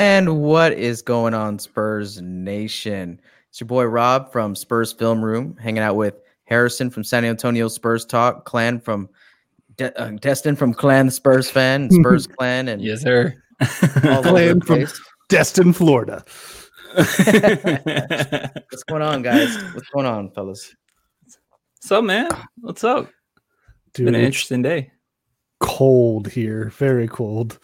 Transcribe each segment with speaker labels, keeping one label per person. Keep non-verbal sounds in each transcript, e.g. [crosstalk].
Speaker 1: And what is going on, Spurs Nation? It's your boy Rob from Spurs Film Room, hanging out with Harrison from San Antonio Spurs Talk, Clan from De- uh, Destin from Clan Spurs Fan, [laughs] Spurs Clan, and
Speaker 2: yes, sir.
Speaker 1: all over
Speaker 3: Clan from. Destin, Florida. [laughs] [laughs]
Speaker 1: What's going on, guys? What's going on, fellas?
Speaker 2: What's up, man? What's up?
Speaker 3: Dude,
Speaker 2: Been an interesting day.
Speaker 3: cold here. Very cold.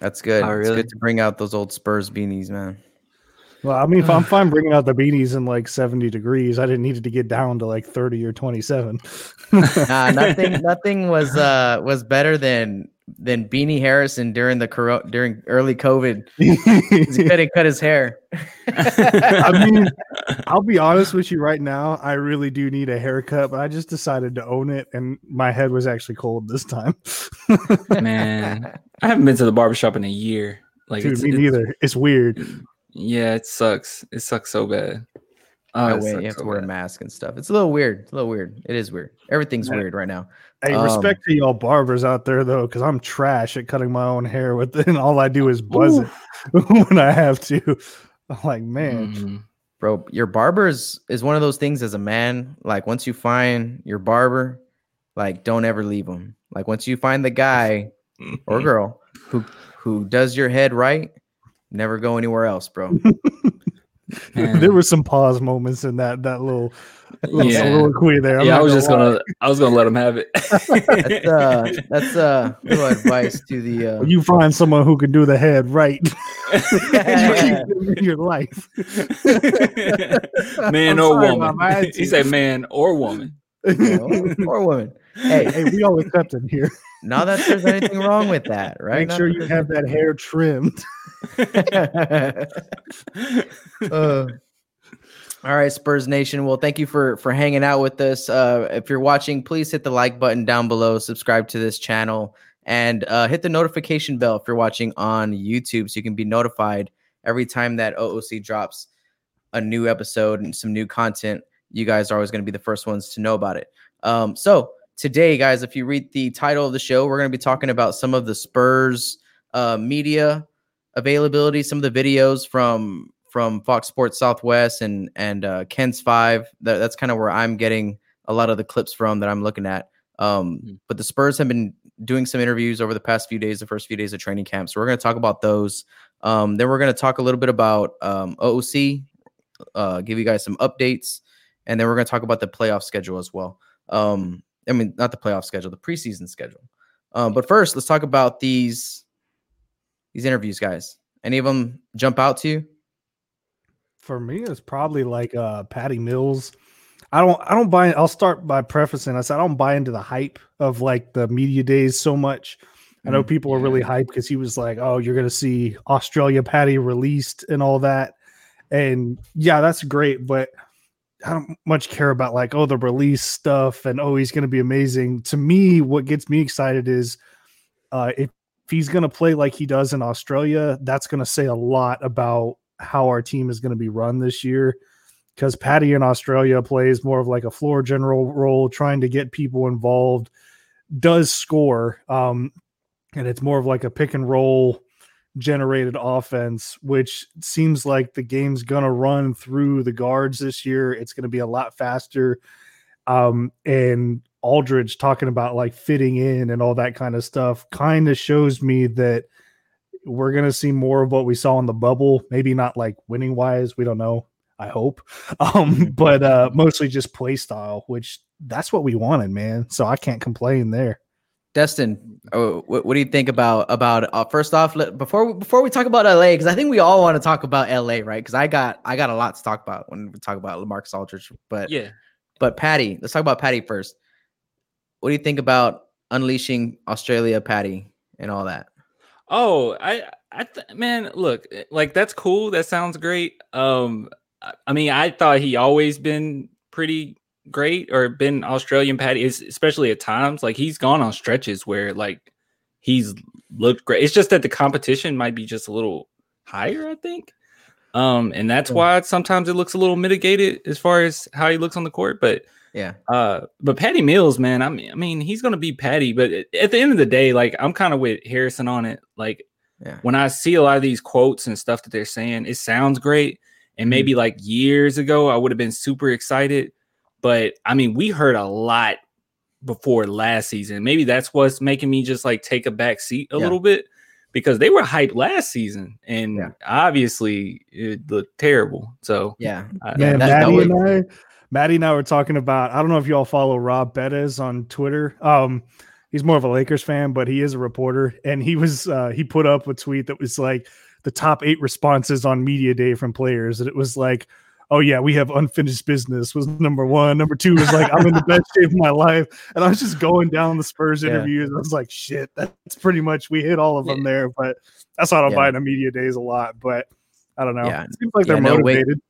Speaker 1: That's good.
Speaker 2: Oh,
Speaker 1: It's good to bring out those old Spurs beanies, man.
Speaker 3: Well, I mean, if I'm fine bringing out the beanies in like 70 degrees, I didn't need it to get down to like 30 or 27. [laughs]
Speaker 1: Nah, nothing, nothing was uh was better than than Beanie Harrison during the coro- during early COVID. [laughs] He couldn't cut his hair.
Speaker 3: I [laughs] mean, I'll be honest with you right now. I really do need a haircut, but I just decided to own it, and my head was actually cold this time. [laughs]
Speaker 2: Man, I haven't been to the barbershop in a year. Like,
Speaker 3: Dude,
Speaker 2: it's,
Speaker 3: me
Speaker 2: it's-
Speaker 3: neither. It's weird.
Speaker 2: Yeah, it sucks. It sucks so bad. Oh,
Speaker 1: No
Speaker 2: it
Speaker 1: you have to
Speaker 2: so
Speaker 1: wear a mask and stuff. It's a little weird. It's a little weird. It is weird. Everything's
Speaker 3: Yeah.
Speaker 1: weird right now.
Speaker 3: Hey,
Speaker 1: Um,
Speaker 3: respect to y'all barbers out there though, because I'm trash at cutting my own hair with and all I do is buzz it [laughs] when I have to. I'm like, man,
Speaker 2: Mhm.
Speaker 1: Bro, your barber is, is one of those things as a man. Like once you find your barber, like don't ever leave him. Like once you find the guy or girl who who does your head right, never go anywhere else, bro. [laughs]
Speaker 3: There were some pause moments in that that little
Speaker 2: Yeah.
Speaker 3: soliloquy there. I'm
Speaker 2: yeah, I was
Speaker 3: gonna
Speaker 2: just
Speaker 3: lie.
Speaker 2: gonna, I was gonna let him have it.
Speaker 1: That's uh [laughs] that's uh little advice to the uh
Speaker 3: you find someone who can do the head right [laughs] in your life.
Speaker 2: man
Speaker 3: I'm
Speaker 2: or
Speaker 3: sorry,
Speaker 2: woman.
Speaker 3: Mom, I
Speaker 2: he said man or woman.
Speaker 1: you [laughs] know, or woman. Hey,
Speaker 3: hey, we all accept him here.
Speaker 1: not that there's anything wrong with that, right?
Speaker 3: Make
Speaker 1: Not
Speaker 3: sure you have that hair trimmed.
Speaker 1: Uh, all right, Spurs Nation. Well, thank you for for hanging out with us. Uh, if you're watching, please hit the like button down below, subscribe to this channel, and uh, hit the notification bell if you're watching on YouTube, so you can be notified every time that OOC drops a new episode and some new content. You guys are always going to be the first ones to know about it. Um, so today, guys, if you read the title of the show, we're going to be talking about some of the Spurs uh, media availability, some of the videos from from Fox Sports Southwest and and uh, Ken's Five. That, that's kind of where I'm getting a lot of the clips from that I'm looking at. Um,
Speaker 2: Mhm.
Speaker 1: but the Spurs have been doing some interviews over the past few days, the first few days of training camp. So we're going to talk about those. Um, then we're going to talk a little bit about um, OOC, uh, give you guys some updates, and then we're going to talk about the playoff schedule as well. Um, I mean, not the playoff schedule, the preseason schedule. Um, but first, let's talk about these these interviews, guys. Any of them jump out to you?
Speaker 3: For me, it's probably like uh Patty Mills. I don't I don't buy I'll start by prefacing I said I don't buy into the hype of like the media days so much. I know
Speaker 1: Mm,
Speaker 3: people are really hyped because he was like, Oh, you're gonna see Australia Patty released and all that. And yeah, that's great, but I don't much care about like, oh, the release stuff and oh, he's gonna be amazing. To me, what gets me excited is uh if if he's going to play like he does in Australia, that's going to say a lot about how our team is going to be run this year. Because Patty in Australia plays more of like a floor general role, trying to get people involved, does score, um, and it's more of like a pick and roll generated offense, which seems like the game's going to run through the guards this year. It's going to be a lot faster. Um, and Aldridge talking about like fitting in and all that kind of stuff kind of shows me that we're going to see more of what we saw in the bubble. Maybe not like winning wise. We don't know. I hope. [laughs] Um, but uh, mostly just play style, which that's what we wanted, man. So I can't complain there.
Speaker 1: Destin, oh, what, what do you think about about uh, first off let, before before we talk about LA because I think we all want to talk about LA, right? Because I got I got a lot to talk about when we talk about Lamarcus Aldridge, but
Speaker 2: Yeah.
Speaker 1: but Patty, let's talk about Patty first. What do you think about unleashing Australia, Patty, and all that?
Speaker 2: Oh, I, I, th- man, look, eh, like that's cool. That sounds great. Um, I- mean, I thought he always been pretty great or been Australian Patty, es- especially at times. Like he's gone on stretches where like he's looked great. It's just that the competition might be just a little higher, I think. Um, and that's why sometimes it looks a little mitigated as far as how he looks on the court. But
Speaker 1: Yeah,
Speaker 2: uh, but Patty Mills, man, I mean, I mean, he's gonna be Patty, but at at the end of the day, like I'm kind of with Harrison on it. Like,
Speaker 1: Yeah.
Speaker 2: when I see a lot of these quotes and stuff that they're saying, it sounds great. And
Speaker 1: Mm-hmm.
Speaker 2: maybe like years ago, I would have been super excited. But I mean, we heard a lot before last season. Maybe that's what's making me just like take a back seat a
Speaker 1: Yeah.
Speaker 2: little bit because they were hyped last season and
Speaker 1: Yeah.
Speaker 2: obviously it looked terrible. So
Speaker 1: Yeah.
Speaker 2: I-
Speaker 3: Man,
Speaker 1: that- that
Speaker 3: Maddie
Speaker 1: was-
Speaker 3: and I, Maddie and I were talking about. I don't know if y'all follow Rob Bettis on Twitter. Um, he's more of a Lakers fan, but he is a reporter, and he was uh, he put up a tweet that was like the top eight responses on media day from players, and it was like. Oh yeah, we have unfinished business was number one. Number two was like I'm in the best shape of my life, and I was just going down the Spurs
Speaker 1: Yeah.
Speaker 3: interviews. I was like, shit, that's pretty much we hit all of them
Speaker 2: Yeah.
Speaker 3: there. But that's why I don't
Speaker 1: Yeah.
Speaker 3: buy into media days a lot. But I don't know.
Speaker 1: Yeah.
Speaker 3: It seems like they're
Speaker 1: no,
Speaker 3: motivated.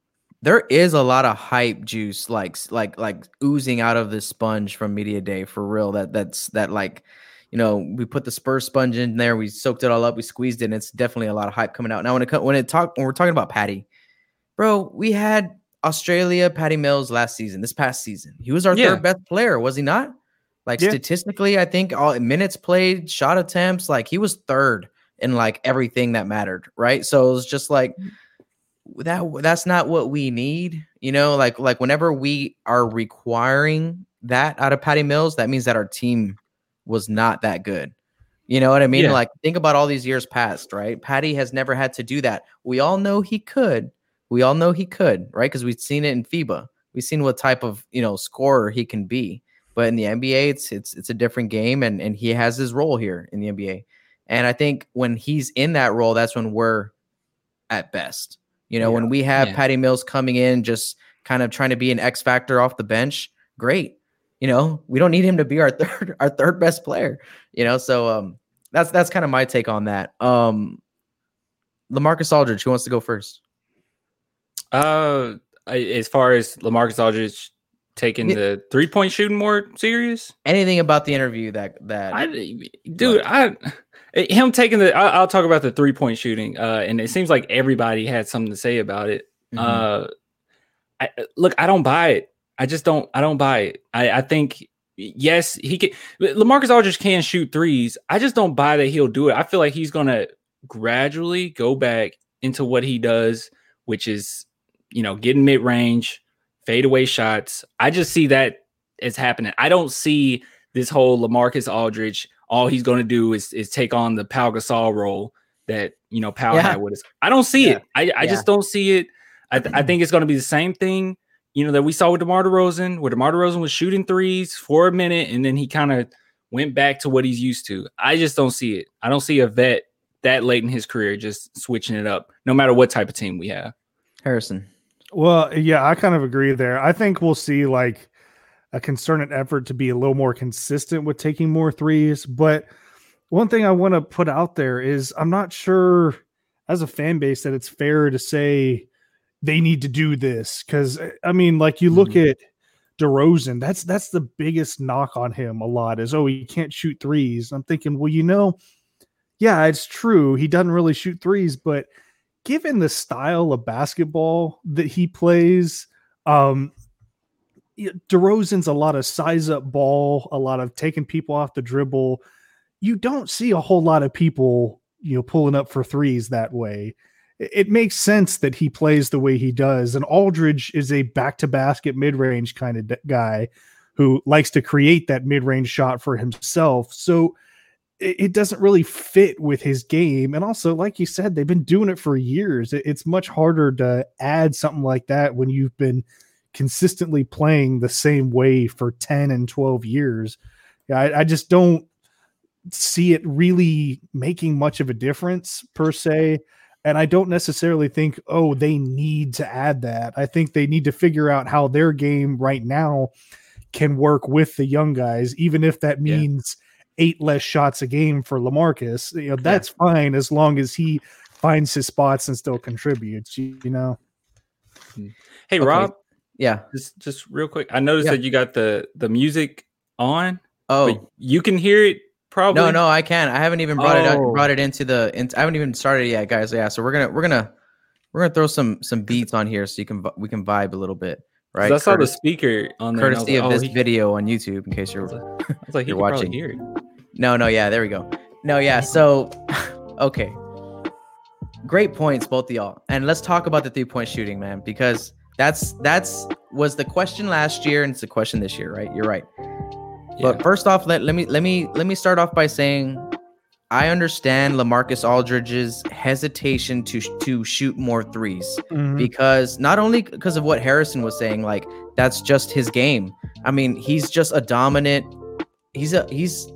Speaker 1: There is a lot of hype juice like like like oozing out of this sponge from media day for real that that's that like you know we put the spurs sponge in there we soaked it all up we squeezed it and it's definitely a lot of hype coming out. Now when it when it talk when we're talking about patty bro we had australia patty mills last season this past season. He was our
Speaker 2: Yeah.
Speaker 1: third best player was he not? Like
Speaker 3: Yeah.
Speaker 1: statistically i think all minutes played shot attempts like he was third in like everything that mattered right? So it was just like mm. That that's not what we need you know like like whenever we are requiring that out of patty mills that means that our team was not that good. You know what i mean?
Speaker 2: Yeah.
Speaker 1: like think about all these years past right? Patty has never had to do that. We all know he could. We all know he could right? Because we've seen it in fiba. We've seen what type of you know scorer he can be. But in the nba it's it's it's a different game and and he has his role here in the nba and i think when he's in that role that's when we're at best you know,
Speaker 3: Yeah.
Speaker 1: when we have
Speaker 2: Yeah.
Speaker 1: Patty Mills coming in, just kind of trying to be an X factor off the bench, great. You know, we don't need him to be our [laughs] third, our third best player. You know, so um, that's that's kind of my take on that. Um, Lamarcus Aldridge, who wants to go first?
Speaker 2: Uh, as far as Lamarcus Aldridge taking the three point shooting more serious,
Speaker 1: Anything about the interview that that
Speaker 2: I, dude, I him taking the. I, I'll talk about the three point shooting. Uh, and it seems like everybody had something to say about it.
Speaker 1: Mhm.
Speaker 2: Uh, I look, I don't buy it. I just don't. I don't buy it. I, I think yes, he can. Lamarcus Aldridge can shoot threes. I just don't buy that he'll do it. I feel like he's gonna gradually go back into what he does, which is you know getting mid range, fadeaway shots. I just see that as happening. I don't see this whole Lamarcus Aldridge. All he's going to do is is take on the Pau Gasol role that you know Pau
Speaker 1: Yeah.
Speaker 2: had with us. I don't see
Speaker 1: Yeah.
Speaker 2: it. I, I just don't see it. I, th- I mm-hmm. think it's going to be the same thing, you know, that we saw with DeMar DeRozan, where DeMar DeRozan was shooting threes for a minute and then he kind of went back to what he's used to. I just don't see it. I don't see a vet that late in his career just switching it up, no matter what type of team we have.
Speaker 1: Harrison.
Speaker 3: Well, yeah, I kind of agree there. I think we'll see like a concerted effort to be a little more consistent with taking more threes. But one thing I want to put out there is I'm not sure as a fan base that it's fair to say they need to do this because I mean, like you look at DeRozan, that's that's the biggest knock on him a lot is oh he can't shoot threes. I'm thinking, well, you know, yeah, it's true he doesn't really shoot threes, but given the style of basketball that he plays, um, DeRozan's a lot of size up ball, a lot of taking people off the dribble. You don't see a whole lot of people, you know, pulling up for threes that way. It, makes sense that he plays the way he does. And Aldridge is a back to basket mid range kind of guy who likes to create that mid range shot for himself. So it, doesn't really fit with his game. And also, like you said, they've been doing it for years. It- it's much harder to add something like that when you've been consistently playing the same way for 10 and 12 years. I, I just don't see it really making much of a difference per se. And I don't necessarily think, oh, they need to add that. I think they need to figure out how their game right now can work with the young guys, even if that
Speaker 2: Yeah.
Speaker 3: means eight less shots a game for Lamarcus. You know, that's fine as long as he finds his spots and still contributes. You, you know,
Speaker 2: Hey,
Speaker 1: Okay.
Speaker 2: Rob,
Speaker 1: Yeah.
Speaker 2: just just real quick. I noticed
Speaker 1: Yeah.
Speaker 2: that you got the the music on,
Speaker 1: Oh.
Speaker 2: you can hear it probably.
Speaker 1: No, no, I can't. I haven't even brought it out,
Speaker 3: Oh.
Speaker 1: brought it into the. In, I haven't even started it yet, guys. Yeah, so we're gonna we're gonna we're gonna throw some some beats on here so you can we can vibe a little bit. right?
Speaker 2: So I saw the speaker on there. and I was
Speaker 1: courtesy
Speaker 2: like,
Speaker 1: of
Speaker 2: oh,
Speaker 1: this
Speaker 2: he-
Speaker 1: video on YouTube, in case you're.
Speaker 2: I was like, he
Speaker 1: you're watching.
Speaker 2: hear it.
Speaker 1: No, no, yeah, there we go. No, yeah. So, [laughs] okay, great points, both of y'all. And let's talk about the three point shooting, man, because that's that's was the question last year and it's the question this year, right? You're right.
Speaker 2: Yeah.
Speaker 1: But first off, let, let me let me let me start off by saying I understand Lamarcus Aldridge's hesitation to to shoot more 3s
Speaker 3: Mhm.
Speaker 1: because not only because of what Harrison was saying, like that's just his game. I mean, he's just a dominant. He's a he's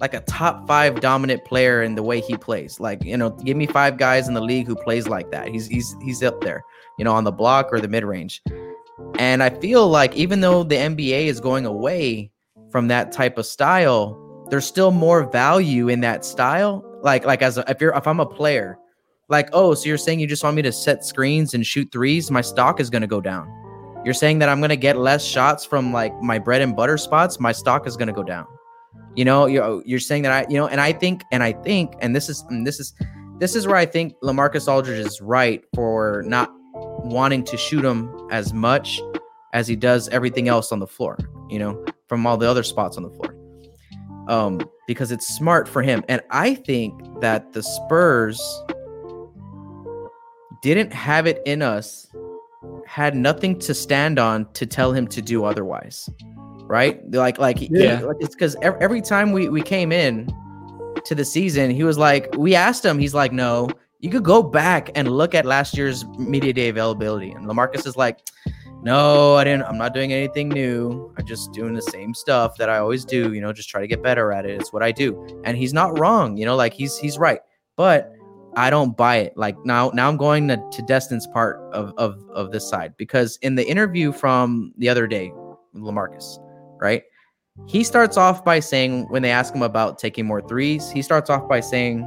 Speaker 1: like a top five dominant player in the way he plays. Like you know, give me five guys in the league who plays like that. He's he's he's up there. You know, on the block or the mid range. And I feel like even though the NBA is going away from that type of style, there's still more value in that style. Like like as a, if you're if I'm a player, like oh, so you're saying you just want me to set screens and shoot threes, my stock is gonna go down. You're saying that I'm gonna get less shots from like my bread and butter spots, my stock is gonna go down. You know, you're you're saying that I, you know, and I think, and I think, and this is, and this is, this is where I think Lamarcus Aldridge is right for not wanting to shoot him as much as he does everything else on the floor. You know, from all the other spots on the floor, um, because it's smart for him. And I think that the Spurs didn't have it in us, had nothing to stand on to tell him to do otherwise. Right? Like, like, yeah, like it's because every, every time we we came in to the season, he was like, we asked him, he's like, no, you could go back and look at last year's media day availability. And Lamarcus is like, no, I didn't, I'm not doing anything new. I'm just doing the same stuff that I always do, you know, just try to get better at it. It's what I do. And he's not wrong, you know, like he's he's right. But I don't buy it. Like now, now I'm going to, to Destin's part of, of of this side because in the interview from the other day, Lamarcus, right? He starts off by saying when they ask him about taking more threes, he starts off by saying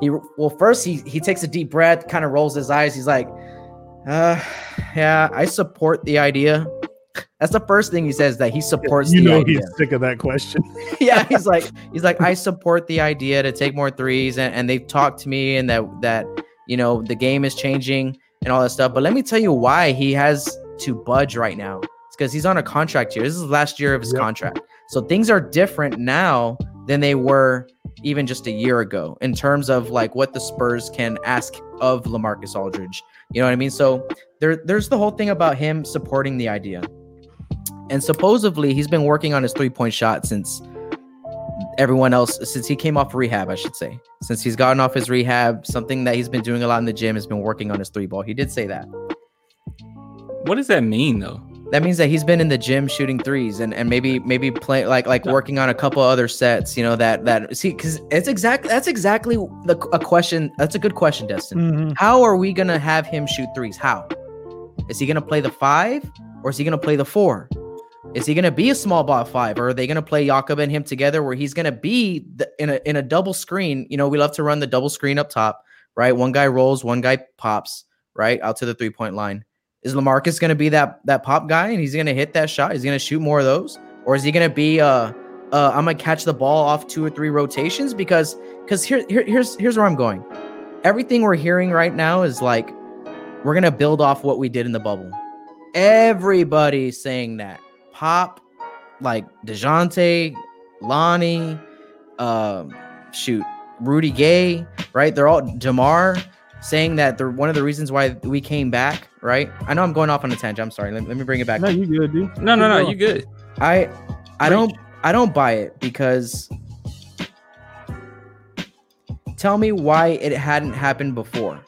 Speaker 1: he well first he he takes a deep breath, kind of rolls his eyes. He's like, uh, yeah, I support the idea. That's the first thing he says that he supports
Speaker 3: you know
Speaker 1: idea
Speaker 3: he's sick of that question. [laughs]
Speaker 1: yeah, he's like, he's like, I support the idea to take more threes, and, and they've talked to me, and that that you know the game is changing and all that stuff. But let me tell you why he has to budge right now. It's because he's on a contract year. This is the last year of his
Speaker 3: Yep.
Speaker 1: contract, so things are different now than they were even just a year ago in terms of like what the Spurs can ask of Lamarcus Aldridge. You know what I mean? So there, there's the whole thing about him supporting the idea. And supposedly he's been working on his three point shot since everyone else, since he came off rehab, I should say. Since he's gotten off his rehab, something that he's been doing a lot in the gym has been working on his three ball. He did say that.
Speaker 2: What does that mean though?
Speaker 1: That means that he's been in the gym shooting threes and, and maybe maybe play like like working on a couple other sets, you know, that that see because it's exactly that's exactly the a question. That's a good question, Destin.
Speaker 3: Mhm.
Speaker 1: How are we gonna have him shoot threes? How? Is he gonna play the five or is he gonna play the four? Is he gonna be a small ball five or are they gonna play Jakob and him together where he's gonna be the, in a in a double screen? You know, we love to run the double screen up top, right? One guy rolls, one guy pops, right out to the three point line. Is Lamarcus gonna be that that pop guy and he's gonna hit that shot? He's gonna shoot more of those, or is he gonna be uh uh I'm gonna catch the ball off two or three rotations because because here, here here's here's where I'm going everything we're hearing right now is like we're gonna build off what we did in the bubble. Everybody's saying that. Pop, like Dejounte, Lonnie, um, shoot, Rudy Gay, right? They're all Jamar saying that they're one of the reasons why we came back, right? I know I'm going off on a tangent. I'm sorry. Let, let me bring it back.
Speaker 3: No, you good, dude.
Speaker 2: No, no, no. You good?
Speaker 1: I I don't I don't buy it because tell me why it hadn't happened before.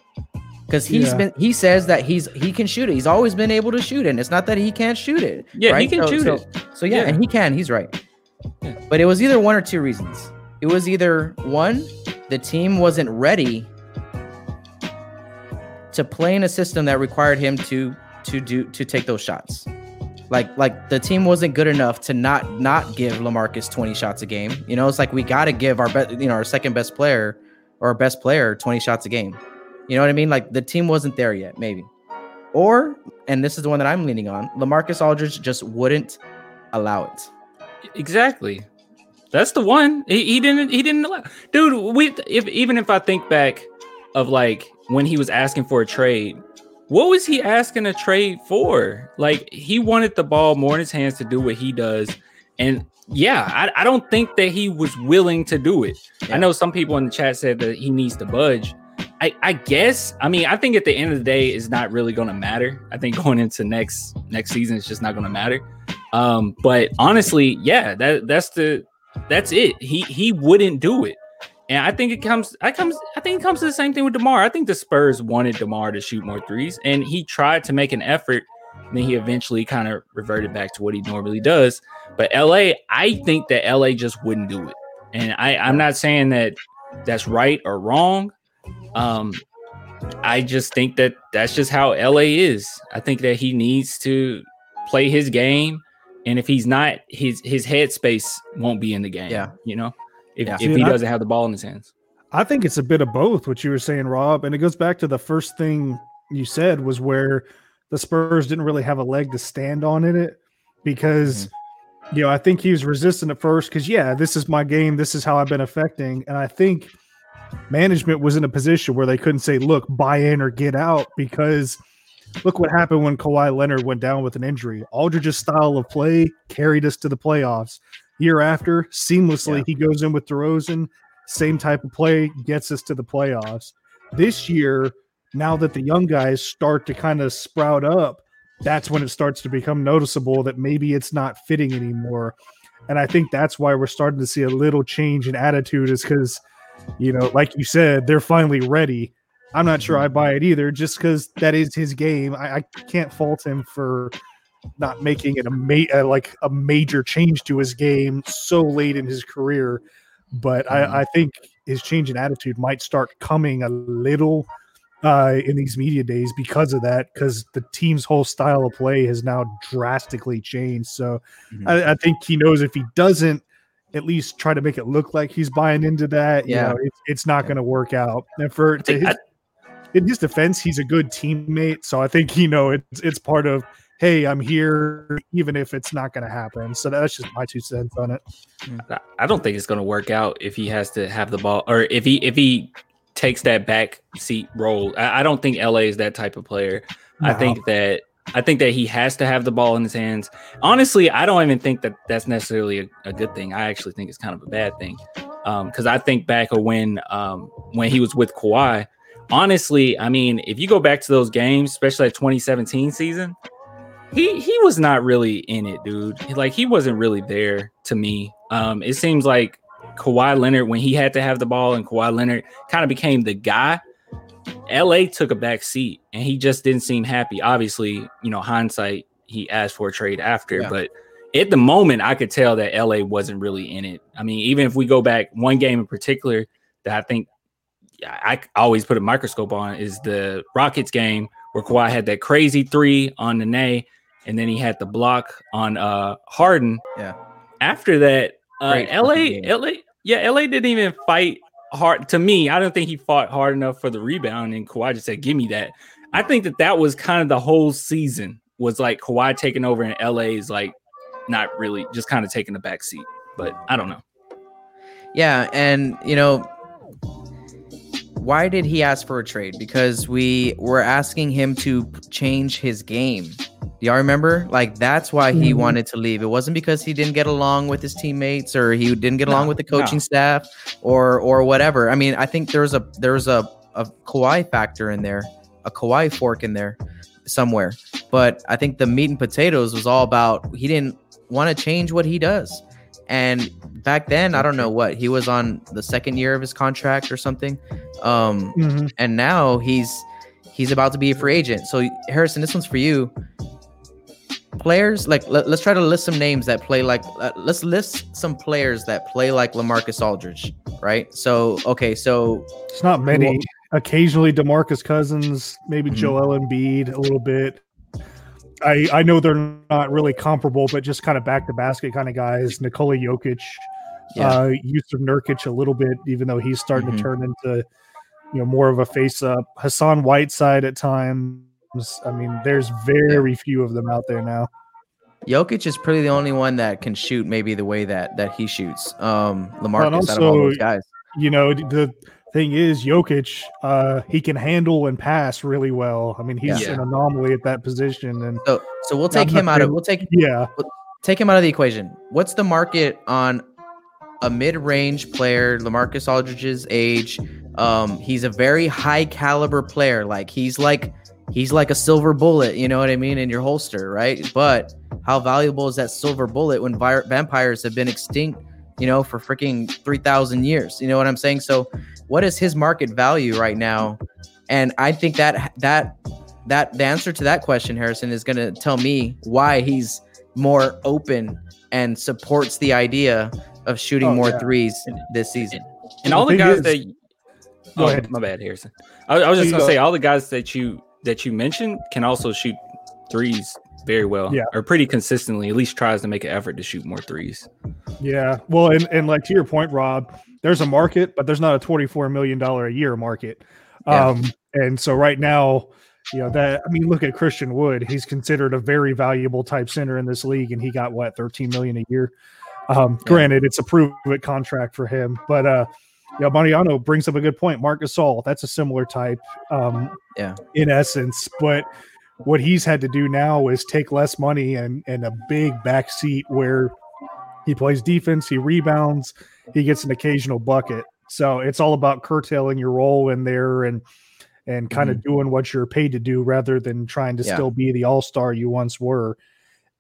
Speaker 1: Because he's
Speaker 3: Yeah.
Speaker 1: been he says that he's he can shoot it. He's always been able to shoot it. And it's not that he can't shoot it.
Speaker 2: Yeah, he can
Speaker 1: So-
Speaker 2: shoot
Speaker 1: so-
Speaker 2: it.
Speaker 1: So yeah,
Speaker 2: Yeah.
Speaker 1: and he can, he's right.
Speaker 2: Yeah.
Speaker 1: But it was either one or two reasons. It was either one, the team wasn't ready to play in a system that required him to to do to take those shots. Like like the team wasn't good enough to not not give Lamarcus 20 shots a game. You know, it's like we got to give our best, you know, our second best player or our best player 20 shots a game. You know what I mean? Like the team wasn't there yet, maybe. Or, and this is the one that I'm leaning on, Lamarcus Aldridge just wouldn't allow it.
Speaker 2: Exactly. That's the one. He, he didn't. He didn't allow. Dude, we if even if I think back of like when he was asking for a trade, what was he asking a trade for? Like he wanted the ball more in his hands to do what he does, and yeah, I, I don't think that he was willing to do it.
Speaker 1: Yeah.
Speaker 2: I know some people in the chat said that he needs to budge, I, I guess. I mean, I think at the end of the day, it's not really going to matter. I think [laughs] going into next next season, it's just not going to matter. Um, but honestly, yeah, that that's the that's it. He he wouldn't do it. And I think it comes, I comes, I think it comes to the same thing with Demar. I think the Spurs wanted Demar to shoot more threes, and he tried to make an effort. And then he eventually kind of reverted back to what he normally does. But LA, I think that LA just wouldn't do it. And I, I'm not saying that that's right or wrong. Um, I just think that that's just how LA is. I think that he needs to play his game, and if he's not, his his headspace won't be in the game.
Speaker 1: Yeah.
Speaker 2: you know, if,
Speaker 1: Yeah.
Speaker 2: if
Speaker 3: See,
Speaker 2: he
Speaker 3: I-
Speaker 2: doesn't have the ball in his hands.
Speaker 3: I think it's a bit of both, what you were saying, Rob. And it goes back to the first thing you said was where the Spurs didn't really have a leg to stand on in it because, mm-hmm. you know, I think he was resistant at first because, yeah, this is my game. This is how I've been affecting. And I think management was in a position where they couldn't say, look, buy in or get out because look what happened when Kawhi Leonard went down with an injury. Aldridge's style of play carried us to the playoffs. Year after, seamlessly,
Speaker 1: Yeah.
Speaker 3: he goes in with DeRozan same type of play gets us to the playoffs. This year, now that the young guys start to kind of sprout up, that's when it starts to become noticeable that maybe it's not fitting anymore. And I think that's why we're starting to see a little change in attitude, is because, you know, like you said, they're finally ready. I'm not sure I buy it either, just because that is his game. I, I can't fault him for not making it a ma- uh, like a major change to his game so late in his career but
Speaker 1: Mhm.
Speaker 3: I, I think his change in attitude might start coming a little uh, in these media days because of that, because the team's whole style of play has now drastically changed. So
Speaker 1: Mhm.
Speaker 3: I, I think he knows if he doesn't at least try to make it look like he's buying into that, you
Speaker 1: Yeah.
Speaker 3: know, it, it's not going to work out. And for to his, in his defense, he's a good teammate, so I think you know it's it's part of. Hey, I'm here, even if it's not going to happen. So that's just my two cents on it.
Speaker 2: I- don't think it's going to work out if he has to have the ball or if he if he takes that back seat role. I, I don't think LA is that type of player. I think that I think that he has to have the ball in his hands. Honestly, I don't even think that that's necessarily a, a good thing. I actually think it's kind of a bad thing because I think back of when um, when he was with Kawhi. Honestly, I mean, if you go back to those games, especially that 2017 season, he he was not really in it, dude. Like he wasn't really there to me. Um, it seems like Kawhi Leonard when he had to have the ball and Kawhi Leonard kind of became the guy. LA took a back seat and he just didn't seem happy. Obviously, you know, hindsight, he asked for a trade after,
Speaker 1: Yeah.
Speaker 2: but at the moment, I could tell that LA wasn't really in it. I mean, even if we go back one game in particular that I think I always put a microscope on is the Rockets game where Kawhi had that crazy three on Nene, and then he had the block on uh Harden.
Speaker 1: Yeah.
Speaker 2: After that, uh, LA,
Speaker 1: game.
Speaker 2: LA, yeah, LA didn't even fight hard. To me, I don't think he fought hard enough for the rebound, and Kawhi just said, "Give me that." I think that that was kind of the whole season was like Kawhi taking over, and LA is like not really just kind of taking the back seat. But I don't know.
Speaker 1: Yeah, and you know, why did he ask for a trade? Because we were asking him to change his game. Do y'all remember? Like that's why he
Speaker 3: Mhm.
Speaker 1: wanted to leave. It wasn't because he didn't get along with his teammates or he didn't get along
Speaker 2: No,
Speaker 1: with the
Speaker 2: no.
Speaker 1: coaching staff or or whatever. I mean, I think there's a there's a a Kawhi factor in there, a Kawhi fork in there somewhere. But I think the meat and potatoes was all about he didn't want to change what he does. And back then, I don't know what he was on the second year of his contract or something. Um,
Speaker 3: Mhm.
Speaker 1: and now he's he's about to be a free agent. So Harrison, this one's for you. Players like let, us try to list some names that play like uh, let's list some players that play like Lamarcus Aldridge, right? So okay, so
Speaker 3: It's not many. Occasionally, Demarcus Cousins, maybe
Speaker 1: Mhm.
Speaker 3: Joel Embiid, a little bit. I I know they're not really comparable, but just kind of back to basket kind of guys. Nikola Jokic,
Speaker 1: Yeah.
Speaker 3: uh, Jusuf Nurkic a little bit, even though he's starting
Speaker 1: Mhm.
Speaker 3: to turn into you know more of a face up. Hassan Whiteside at times. I mean, there's very few of them out there now.
Speaker 1: Jokic is pretty the only one that can shoot maybe the way that that he shoots. Um, Lamarcus
Speaker 3: Well, and
Speaker 1: out of all
Speaker 3: also-
Speaker 1: those guys.
Speaker 3: You know, the thing is, Jokic, uh, he can handle and pass really well. I mean, he's
Speaker 2: Yeah.
Speaker 3: an anomaly at that position, and
Speaker 1: So so we'll take him out of we'll take
Speaker 3: yeah,
Speaker 1: take him out of the equation. What's the market on a mid-range player, Lamarcus Aldridge's age, Um, he's a very high caliber player. Like he's like he's like a silver bullet, you know what I mean, in your holster, right? But how valuable is that silver bullet when vi- vampires have been extinct, you know, for freaking 3,000 years? You know what I'm saying? So, what is his market value right now? And I think that that that the answer to that question, Harrison, is going to tell me why he's more open and supports the idea of shooting
Speaker 3: Oh,
Speaker 1: more
Speaker 3: yeah.
Speaker 1: threes this season.
Speaker 2: And all the
Speaker 3: thing
Speaker 2: guys
Speaker 3: is-
Speaker 2: that
Speaker 3: Go
Speaker 2: oh,
Speaker 3: ahead.
Speaker 2: my bad, Harrison. I, I was just gonna
Speaker 3: go.
Speaker 2: say all the guys that you that you mentioned can also shoot threes very well.
Speaker 3: Yeah.
Speaker 2: Or pretty consistently. At least tries to make an effort to shoot more threes.
Speaker 3: Yeah. Well, and, and like to your point, Rob, there's a market, but there's not a $24 million a year market.
Speaker 1: Yeah.
Speaker 3: Um, and so right now, you know, that I mean, look at Christian Wood. He's considered a very valuable type center in this league, and he got what 13 million a year. Um,
Speaker 1: Yeah.
Speaker 3: granted, it's a prove it contract for him, but uh yeah, Mariano brings up a good point. Marc Gasol, that's a similar type, um,
Speaker 1: Yeah.
Speaker 3: in essence. But what he's had to do now is take less money and and a big back seat where he plays defense, he rebounds, he gets an occasional bucket. So it's all about curtailing your role in there and and kind of doing what you're paid to do rather than trying to
Speaker 1: Yeah.
Speaker 3: still be the all-star you once were.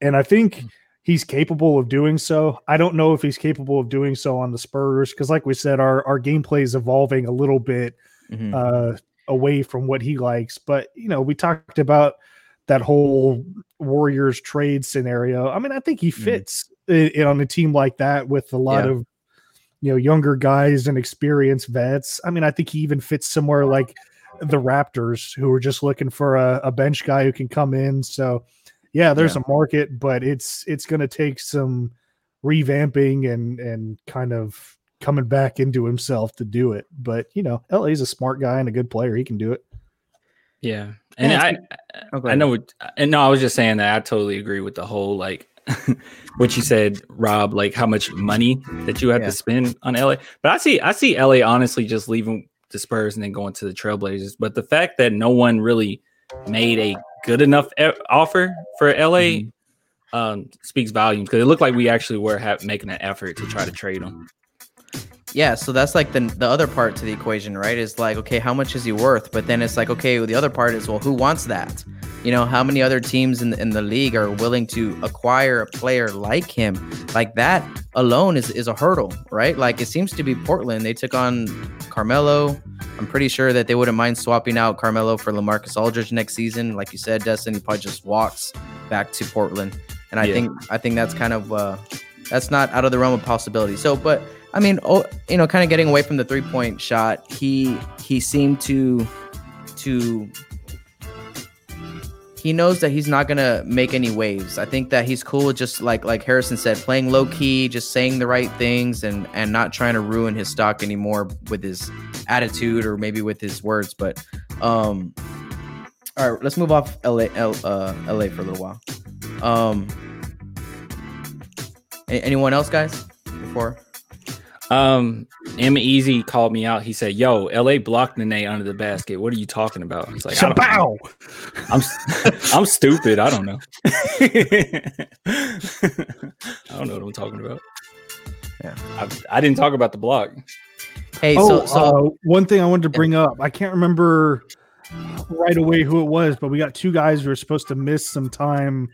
Speaker 3: And I think he's capable of doing so. I don't know if he's capable of doing so on the Spurs because like we said our our gameplay is evolving a little bit
Speaker 1: Mhm.
Speaker 3: uh, away from what he likes. But you know, we talked about that whole Warriors trade scenario. I mean, I think he
Speaker 1: Mhm.
Speaker 3: fits i- on a team like that with a lot
Speaker 1: Yeah.
Speaker 3: of you know younger guys and experienced vets. I mean, I think he even fits somewhere like the Raptors, who are just looking for a, a bench guy who can come in. So, yeah, there's
Speaker 1: Yeah.
Speaker 3: a market, but it's it's going to take some revamping and and kind of coming back into himself to do it. But you know, LA's a smart guy and a good player; he can do it.
Speaker 2: Yeah. And
Speaker 1: Yeah,
Speaker 2: I
Speaker 1: it's Oh,
Speaker 2: I know what and no, I was just saying that I totally agree with the whole like [laughs] what you said, Rob, like how much money that you have
Speaker 1: Yeah.
Speaker 2: to spend on LA. But I see I see LA honestly just leaving the Spurs and then going to the Trailblazers. But the fact that no one really made a good enough e- offer for LA
Speaker 1: Mhm.
Speaker 2: um, speaks volumes because it looked like we actually were ha- making an effort to try to trade him.
Speaker 1: Yeah, so that's like the the other part to the equation, right? Is like, okay, how much is he worth? But then it's like, okay, well, the other part is, well, who wants that? You know, how many other teams in the, in the league are willing to acquire a player like him? Like that alone is is a hurdle, right? Like it seems to be Portland. They took on Carmelo. I'm pretty sure that they wouldn't mind swapping out Carmelo for LaMarcus Aldridge next season. Like you said, Destin, he probably just walks back to Portland. And I
Speaker 2: Yeah.
Speaker 1: think I think that's kind of uh that's not out of the realm of possibility. So, but I mean, oh, you know, kind of getting away from the three point shot, he he seemed to to he knows that he's not gonna make any waves. I think that he's cool just like like Harrison said, playing low key, just saying the right things and and not trying to ruin his stock anymore with his attitude or maybe with his words. But um, all right, let's move off LA L, uh, LA for a little while. Um, anyone else, guys? Before
Speaker 2: Um, M Easy called me out. He said, "Yo, LA blocked Nene under the basket. What are you talking about?" It's like, I don't know.
Speaker 3: Shabow!
Speaker 2: I'm s- [laughs] I'm stupid. I don't know. [laughs] I don't know what I'm talking about.
Speaker 1: Yeah.
Speaker 2: I, I didn't talk about the block.
Speaker 1: hey,
Speaker 3: Oh,
Speaker 1: so so
Speaker 3: uh, one thing I wanted to bring up, I can't remember right away who it was, but we got two guys who were supposed to miss some time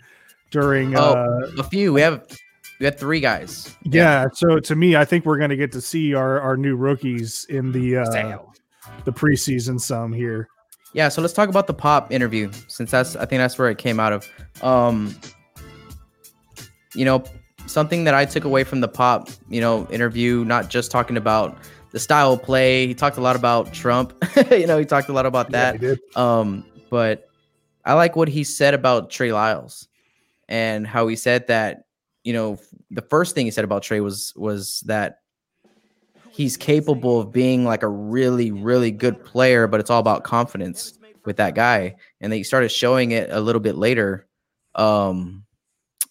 Speaker 3: during.
Speaker 1: Oh,
Speaker 3: uh,
Speaker 1: a few we have we have three guys.
Speaker 3: yeah, so to me, I think we're going to get to see our our new rookies in the uh, the preseason some here.
Speaker 1: Yeah, so let's talk about the pop interview since that's I think that's where it came out of. Um you know, something that I took away from the pop, you know, interview, not just talking about the style of play. He talked a lot about Trump. [laughs] you know, he talked a lot about that.
Speaker 3: they did.
Speaker 1: Um, but I like what he said about Trey Lyles and how he said that, you know, the first thing he said about Trey was was that he's capable of being like a really, really good player, but it's all about confidence with that guy. And they started showing it a little bit later, um,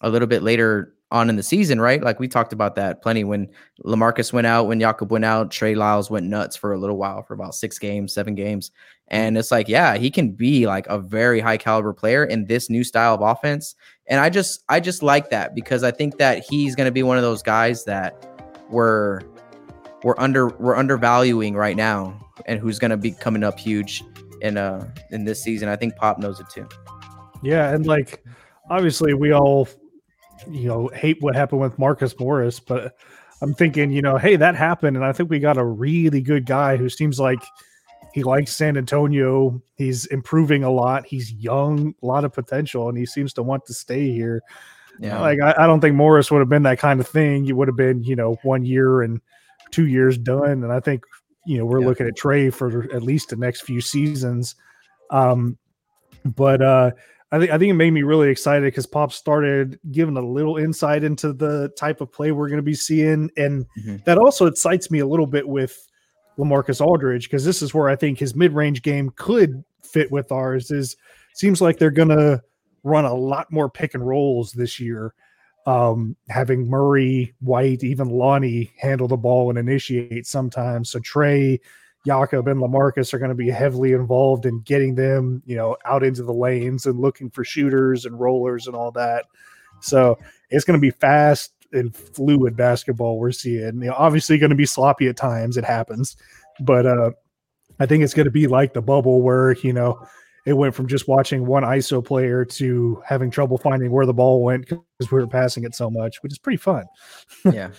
Speaker 1: a little bit later on in the season, right? Like we talked about that plenty when Lamarcus went out, when Jakob went out, Trey Lyles went nuts for a little while, for about six games, seven games. And it's like, yeah, he can be like a very high caliber player in this new style of offense. And I just, I just like that because I think that he's going to be one of those guys that we're, we're under, we're undervaluing right now and who's going to be coming up huge in uh in this season. I think Pop knows it too.
Speaker 3: Yeah, and like obviously we all you know hate what happened with Marcus Morris, but I'm thinking, you know, hey, that happened, and I think we got a really good guy who seems like he likes San Antonio. He's improving a lot. He's young, a lot of potential, and he seems to want to stay here. Yeah, like I, I don't think Morris would have been that kind of thing. You would have been, you know, one year and two years done, and I think you know we're yeah. looking at Trey for at least the next few seasons. Um, but uh, I think I think it made me really excited because Pop started giving a little insight into the type of play we're going to be seeing, and mm-hmm. that also excites me a little bit with Lamarcus Aldridge because this is where I think his mid-range game could fit with ours. Is seems like they're going to run a lot more pick and rolls this year, um, having Murray, White, even Lonnie handle the ball and initiate sometimes. So Trey Jakob and Lamarcus are going to be heavily involved in getting them, you know, out into the lanes and looking for shooters and rollers and all that. So it's going to be fast and fluid basketball we're seeing. You know, obviously going to be sloppy at times. It happens, but uh, I think it's going to be like the bubble where you know it went from just watching one ISO player to having trouble finding where the ball went because we were passing it so much, which is pretty fun. [laughs]
Speaker 1: yeah.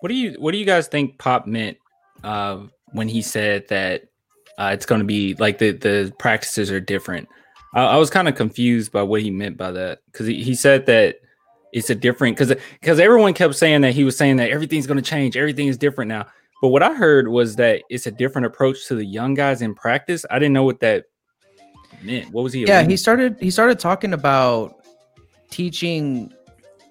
Speaker 2: What do you What do you guys think Pop meant? Uh, when he said that uh, it's going to be like the the practices are different. I, was kind of confused by what he meant by that because he said that it's a different because because everyone kept saying that he was saying that everything's going to change, everything is different now. But what I heard was that it's a different approach to the young guys in practice. I didn't know what that meant. What was he?
Speaker 1: Yeah, he started he started talking about teaching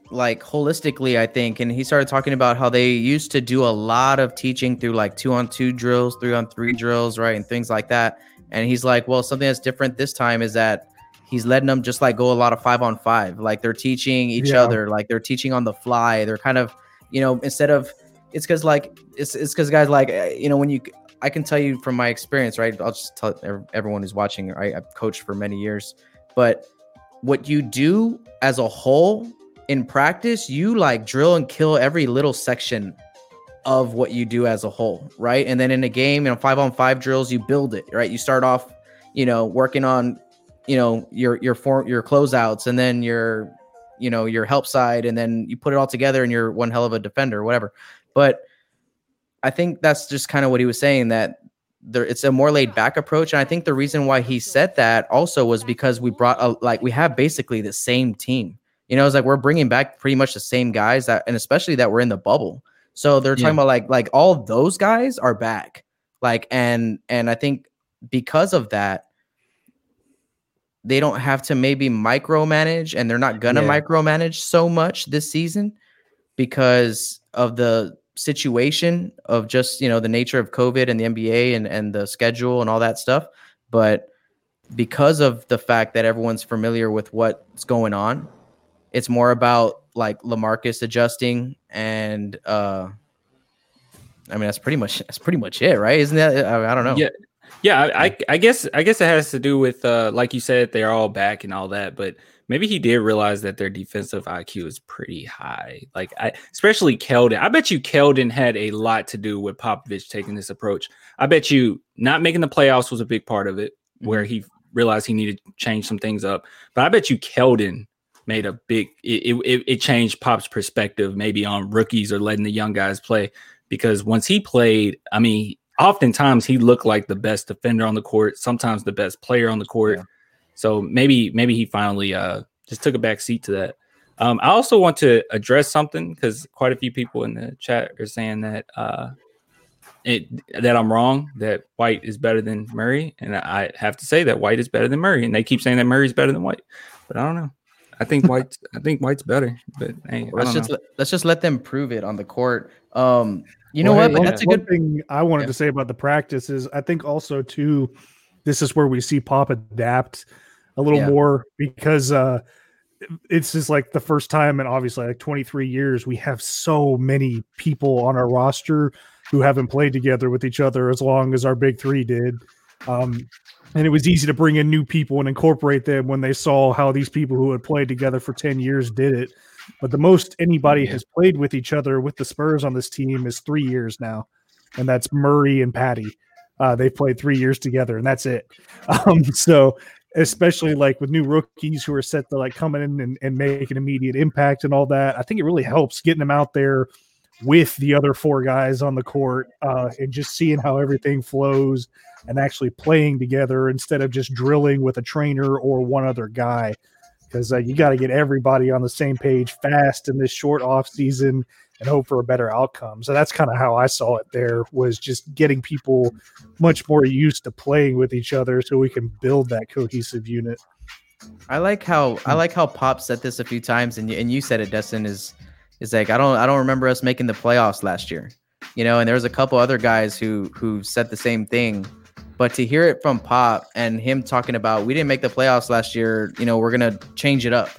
Speaker 1: like holistically, I think. And he started talking about how they used to do a lot of teaching through like two on two drills, three on three drills, right? And things like that. And he's like, well, something that's different this time is that he's letting them just like go a lot of five on five. Like they're teaching each yeah. other, like they're teaching on the fly. They're kind of, you know, instead of, it's because like, it's, it's because guys like, eh, you know, when you, I can tell you from my experience, right? I'll just tell everyone who's watching, right? I've coached for many years, but what you do as a whole in practice, you like drill and kill every little section of what you do as a whole, right? And then in a game, you know, five on five drills, you build it, right? You start off, you know, working on, you know, your your form your closeouts and then your, you know, your help side, and then you put it all together and you're one hell of a defender, whatever. But I think that's just kind of what he was saying that there it's a more laid back approach. And I think the reason why he said that also was because we brought a, like we have basically the same team you know, it's like we're bringing back pretty much the same guys that, and especially that we're in the bubble. So they're talking yeah. about like like all those guys are back. Like and and I think because of that, they don't have to maybe micromanage, and they're not gonna yeah. micromanage so much this season because of the situation of just you know the nature of COVID and the NBA and and the schedule and all that stuff. But because of the fact that everyone's familiar with what's going on it's more about like Lamarcus adjusting and uh I mean that's pretty much that's pretty much it, right? Isn't that I, I don't know.
Speaker 2: Yeah. Yeah, I, I guess I guess it has to do with uh like you said they're all back and all that, but maybe he did realize that their defensive IQ is pretty high. Like I especially Keldon. I bet you Keldon had a lot to do with Popovich taking this approach. I bet you not making the playoffs was a big part of it, mm-hmm. where he realized he needed to change some things up. But I bet you Keldon made a big it, it, it changed Pop's perspective maybe on rookies or letting the young guys play because once he played, I mean, oftentimes he looked like the best defender on the court, sometimes the best player on the court. Yeah. So maybe maybe he finally uh just took a back seat to that. Um, I also want to address something because quite a few people in the chat are saying that uh, it that I'm wrong that White is better than Murray, and I have to say that White is better than Murray, and they keep saying that Murray's better than White, but I don't know. I think White's I think White's better, but hey,
Speaker 1: let's just let, let's just let them prove it on the court. Um, you know well, what? Hey, that's
Speaker 3: a good thing I wanted yeah. to say about the practice is I think also too, this is where we see Pop adapt a little yeah. more because uh it's just like the first time in obviously like 23 years we have so many people on our roster who haven't played together with each other as long as our big three did. Um, and it was easy to bring in new people and incorporate them when they saw how these people who had played together for 10 years did it but the most anybody has played with each other with the spurs on this team is three years now and that's murray and patty. Uh, they played three years together, and that's it. [laughs] Um, so especially like with new rookies who are set to like coming in and, and make an immediate impact and all that, I think it really helps getting them out there with the other four guys on the court uh, and just seeing how everything flows and actually playing together instead of just drilling with a trainer or one other guy because uh, you got to get everybody on the same page fast in this short off season and hope for a better outcome. So that's kind of how I saw it. There was just getting people much more used to playing with each other, so we can build that cohesive unit.
Speaker 1: I like how I like how Pop said this a few times, and you, and you said it, Dustin. Is is like I don't I don't remember us making the playoffs last year, you know. And there was a couple other guys who who said the same thing, but to hear it from Pop and him talking about we didn't make the playoffs last year, you know, we're gonna change it up,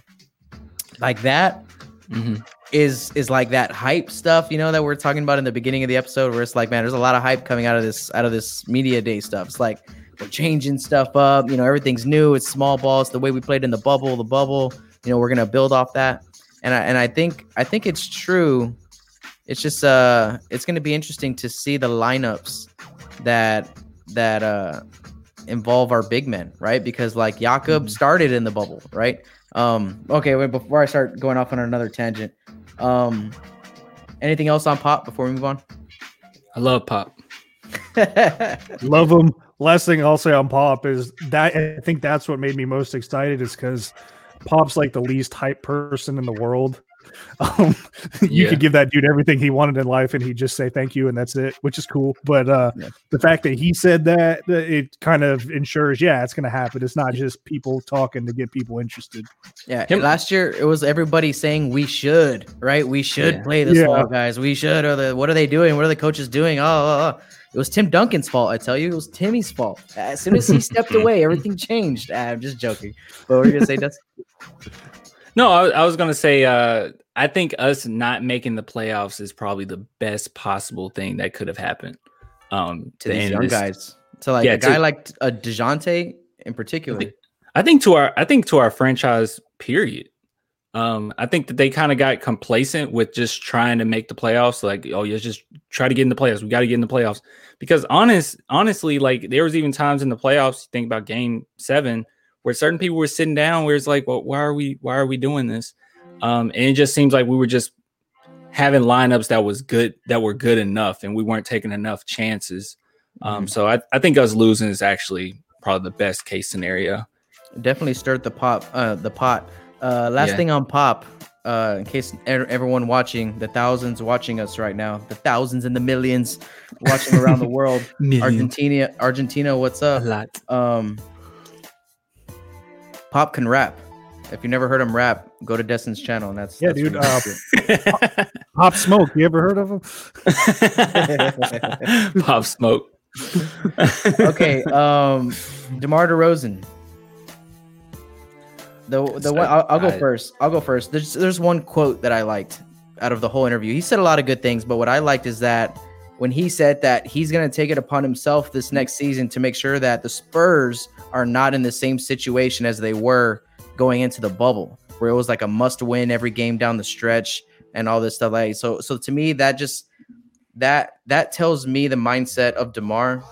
Speaker 1: like that. Mm-hmm is is like that hype stuff, you know, that we're talking about in the beginning of the episode, where it's like, man, there's a lot of hype coming out of this out of this media day stuff. It's like we're changing stuff up, you know, everything's new. It's small balls, the way we played in the bubble. The bubble, you know, we're gonna build off that. And I and I think I think it's true. It's just uh, it's gonna be interesting to see the lineups that that uh involve our big men, right? Because like Jakob mm-hmm. started in the bubble, right? Um, okay, wait, before I start going off on another tangent, um, anything else on Pop before we move on?
Speaker 2: I love Pop. [laughs]
Speaker 3: love him. Last thing I'll say on Pop is that I think that's what made me most excited is because Pop's like the least hype person in the world. [laughs] Um, you yeah. could give that dude everything he wanted in life, and he'd just say thank you, and that's it, which is cool. But uh, yeah. the fact that he said that, it kind of ensures, yeah, it's going to happen. It's not just people talking to get people interested.
Speaker 1: Yeah, Him- last year it was everybody saying we should, right? We should yeah. play the small guys. We should. Or the what are they doing? What are the coaches doing? Oh, oh, oh. It was Tim Duncan's fault. I tell you, it was Timmy's fault. As soon as he stepped away, everything changed. I'm just joking. But we're gonna say that's. [laughs]
Speaker 2: No, I, I was gonna say. uh I think us not making the playoffs is probably the best possible thing that could have happened. Um,
Speaker 1: to these young this, guys, to like yeah, a guy to, like a uh, Dejounte in particular.
Speaker 2: I think, I think to our, I think to our franchise period. Um, I think that they kind of got complacent with just trying to make the playoffs. Like, oh, yeah, just try to get in the playoffs. We got to get in the playoffs. Because honest, honestly, like there was even times in the playoffs. You think about Game Seven, where certain people were sitting down, where it's like, well, why are we, why are we doing this? Um, and it just seems like we were just having lineups that was good, that were good enough, and we weren't taking enough chances. Um, mm-hmm. So I, I think us losing is actually probably the best case scenario.
Speaker 1: Definitely stirred the pop, uh, the pot. Uh, last yeah. thing on pop, uh, in case everyone watching, the thousands watching us right now, the thousands and the millions watching around the world. [laughs] Argentina, Argentina, what's up?
Speaker 2: A lot.
Speaker 1: Um, pop can rap. If you never heard him rap, go to Destin's channel, and that's
Speaker 3: yeah,
Speaker 1: that's
Speaker 3: dude. Uh, Pop, [laughs] Pop Smoke, you ever heard of him? [laughs]
Speaker 2: Pop Smoke.
Speaker 1: okay, um, Demar Derozan. The the one I'll, I'll, go first. I'll go first. There's there's one quote that I liked out of the whole interview. He said a lot of good things, but what I liked is that when he said that he's going to take it upon himself this next season to make sure that the Spurs are not in the same situation as they were going into the bubble, where it was like a must win every game down the stretch and all this stuff. Like so, so to me, that just that that tells me the mindset of Demar,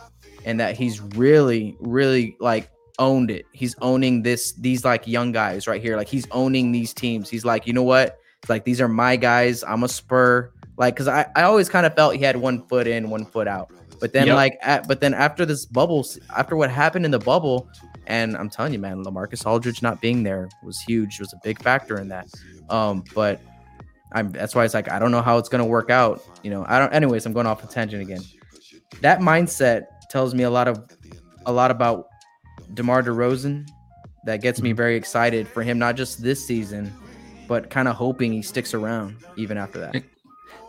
Speaker 1: and that he's really, really like owned it. He's owning this these like young guys right here. Like he's owning these teams. He's like, you know what? Like these are my guys. I'm a Spur. Like, cause I, I always kind of felt he had one foot in, one foot out. But then yep. like at, but then after this bubble, after what happened in the bubble, and I'm telling you, man, Lamarcus Aldridge not being there was huge. Was a big factor in that. Um, but I'm that's why it's like I don't know how it's gonna work out. You know, I don't. Anyways, I'm going off a tangent again. That mindset tells me a lot of a lot about DeMar DeRozan. That gets me mm-hmm. very excited for him, not just this season, but kind of hoping he sticks around even after that.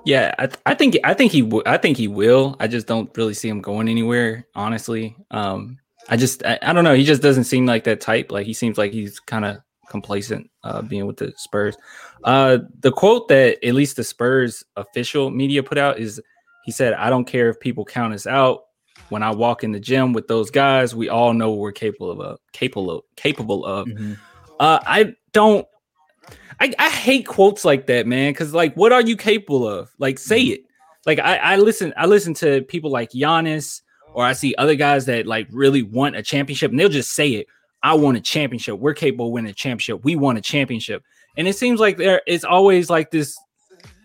Speaker 2: Yeah, I, th- I think I think he w- I think he will. I just don't really see him going anywhere, honestly. Um, I just I, I, don't know. He just doesn't seem like that type. Like he seems like he's kind of complacent uh, being with the Spurs. Uh, the quote that at least the Spurs official media put out is he said, "I don't care if people count us out. When I walk in the gym with those guys, we all know we're capable of. Capable of capable of. Mm-hmm. Uh, I don't. I, I hate quotes like that, man. Because like, what are you capable of? Like, say mm-hmm. it. Like I, I listen. I listen to people like Giannis or I see other guys that like really want a championship and they'll just say it. I want a championship. We're capable of winning a championship. We want a championship. And it seems like there it's always like this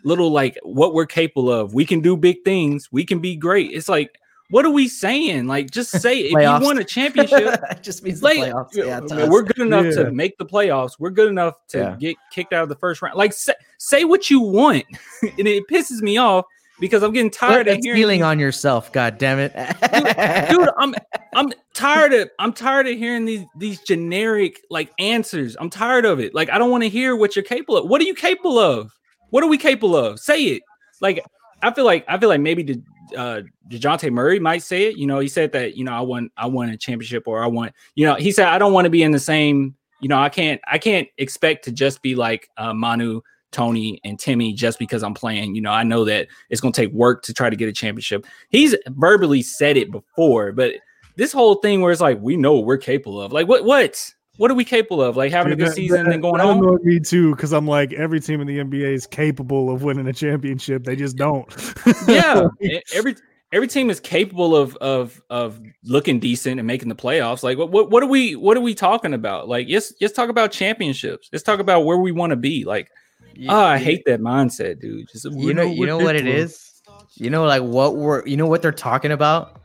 Speaker 2: little like what we're capable of. We can do big things. We can be great. It's like what are we saying? Like, just [laughs] say if you want a championship, [laughs]
Speaker 1: it just means like, playoffs. Yeah,
Speaker 2: we're good enough yeah. to make the playoffs. We're good enough to yeah. get kicked out of the first round. Like, say, say what you want, [laughs] and it pisses me off because I'm getting tired of hearing
Speaker 1: feeling on yourself. God damn it,
Speaker 2: dude, dude! I'm I'm tired of I'm tired of hearing these these generic like answers. I'm tired of it. Like, I don't want to hear what you're capable of. What are you capable of? What are we capable of? Say it. Like, I feel like I feel like maybe the uh Dejounte Murray might say it. You know, he said that, you know, I want I want a championship or I want, you know, he said I don't want to be in the same, you know, I can't I can't expect to just be like uh, Manu, Tony, and Timmy just because I'm playing. You know, I know that it's gonna take work to try to get a championship. He's verbally said it before, but this whole thing where it's like we know what we're capable of. Like what what? What are we capable of? Like having a good season that, and going on.
Speaker 3: Me too, because I'm like every team in the NBA is capable of winning a championship. They just don't. [laughs]
Speaker 2: yeah, every every team is capable of of of looking decent and making the playoffs. Like what what, what are we what are we talking about? Like yes, let's talk about championships. Let's talk about where we want to be. Like yeah, oh, I hate that mindset, dude.
Speaker 1: Just you know you know what it is. You know like what we're you know what they're talking about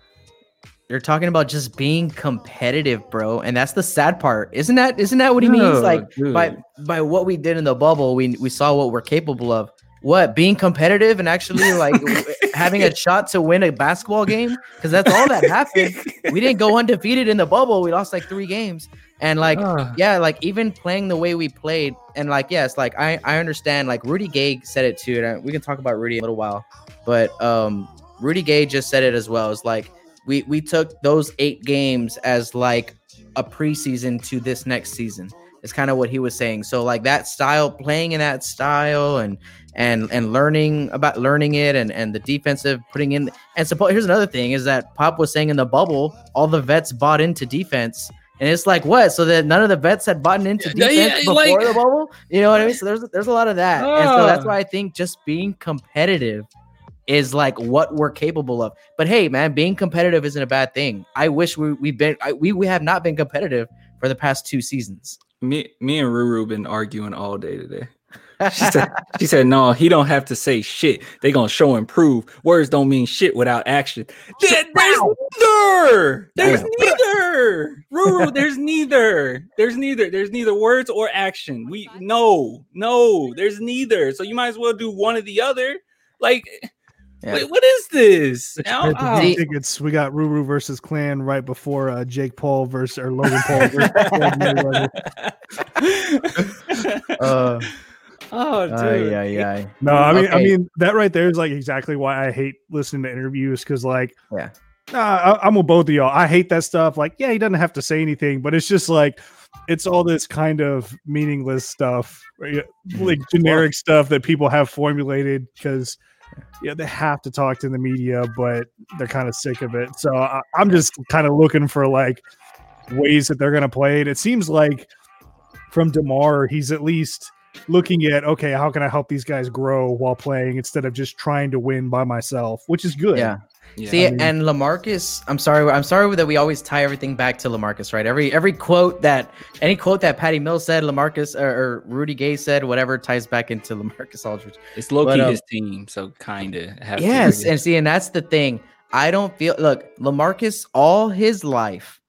Speaker 1: they're talking about just being competitive, bro. And that's the sad part. Isn't that isn't that what he no, means? Like dude. by by what we did in the bubble, we we saw what we're capable of. What being competitive and actually like [laughs] having a shot to win a basketball game because that's all that happened. We didn't go undefeated in the bubble. We lost like three games, and like uh. yeah, like even playing the way we played, and like yes, like I I understand. Like Rudy Gay said it too, and we can talk about Rudy in a little while, but um Rudy Gay just said it as well. It's like we we took those eight games as like a preseason to this next season. It's kind of what he was saying. So like that style, playing in that style, and and and learning about learning it, and and the defensive putting in. And suppose here's another thing is that Pop was saying in the bubble, all the vets bought into defense. And it's like what? So that none of the vets had bought into [laughs] defense yeah, before like, the bubble. You know what I mean? So there's there's a lot of that, uh, and so that's why I think just being competitive is like what we're capable of. But hey, man, being competitive isn't a bad thing. I wish we we've been I, we we have not been competitive for the past two seasons.
Speaker 2: Me me and Ruru been arguing all day today. She said, she said, no, he don't have to say shit. They gonna show and prove. Words don't mean shit without action. There, there's neither. There's neither. Ruru, there's neither. There's neither. There's neither words or action. We no, no, there's neither. So you might as well do one or the other. Like yeah. Wait, what is this?
Speaker 3: Now, oh. tickets. We got Ruru versus Clan right before uh, Jake Paul versus or Logan Paul. [laughs] [laughs]
Speaker 2: uh, oh, dude.
Speaker 1: yeah, yeah.
Speaker 3: No, I mean, okay. I mean that right there is like exactly why I hate listening to interviews because, like,
Speaker 1: yeah,
Speaker 3: nah, I, I'm with both of y'all. I hate that stuff. Like, yeah, he doesn't have to say anything, but it's just like it's all this kind of meaningless stuff, right? like generic stuff that people have formulated because yeah, they have to talk to the media, but they're kind of sick of it. So I, am just kind of looking for like ways that they're going to play it. It seems like from Demar, he's at least looking at okay, how can I help these guys grow while playing instead of just trying to win by myself, which is good.
Speaker 1: Yeah. Yeah. See, I mean, and Lamarcus, I'm sorry, I'm sorry that we always tie everything back to Lamarcus, right? Every every quote that any quote that Patty Mills said, Lamarcus or, or Rudy Gay said, whatever ties back into Lamarcus Aldridge.
Speaker 2: It's low key um, his team, so kind of.
Speaker 1: Yes, and see, and that's the thing. I don't feel look Lamarcus all his life,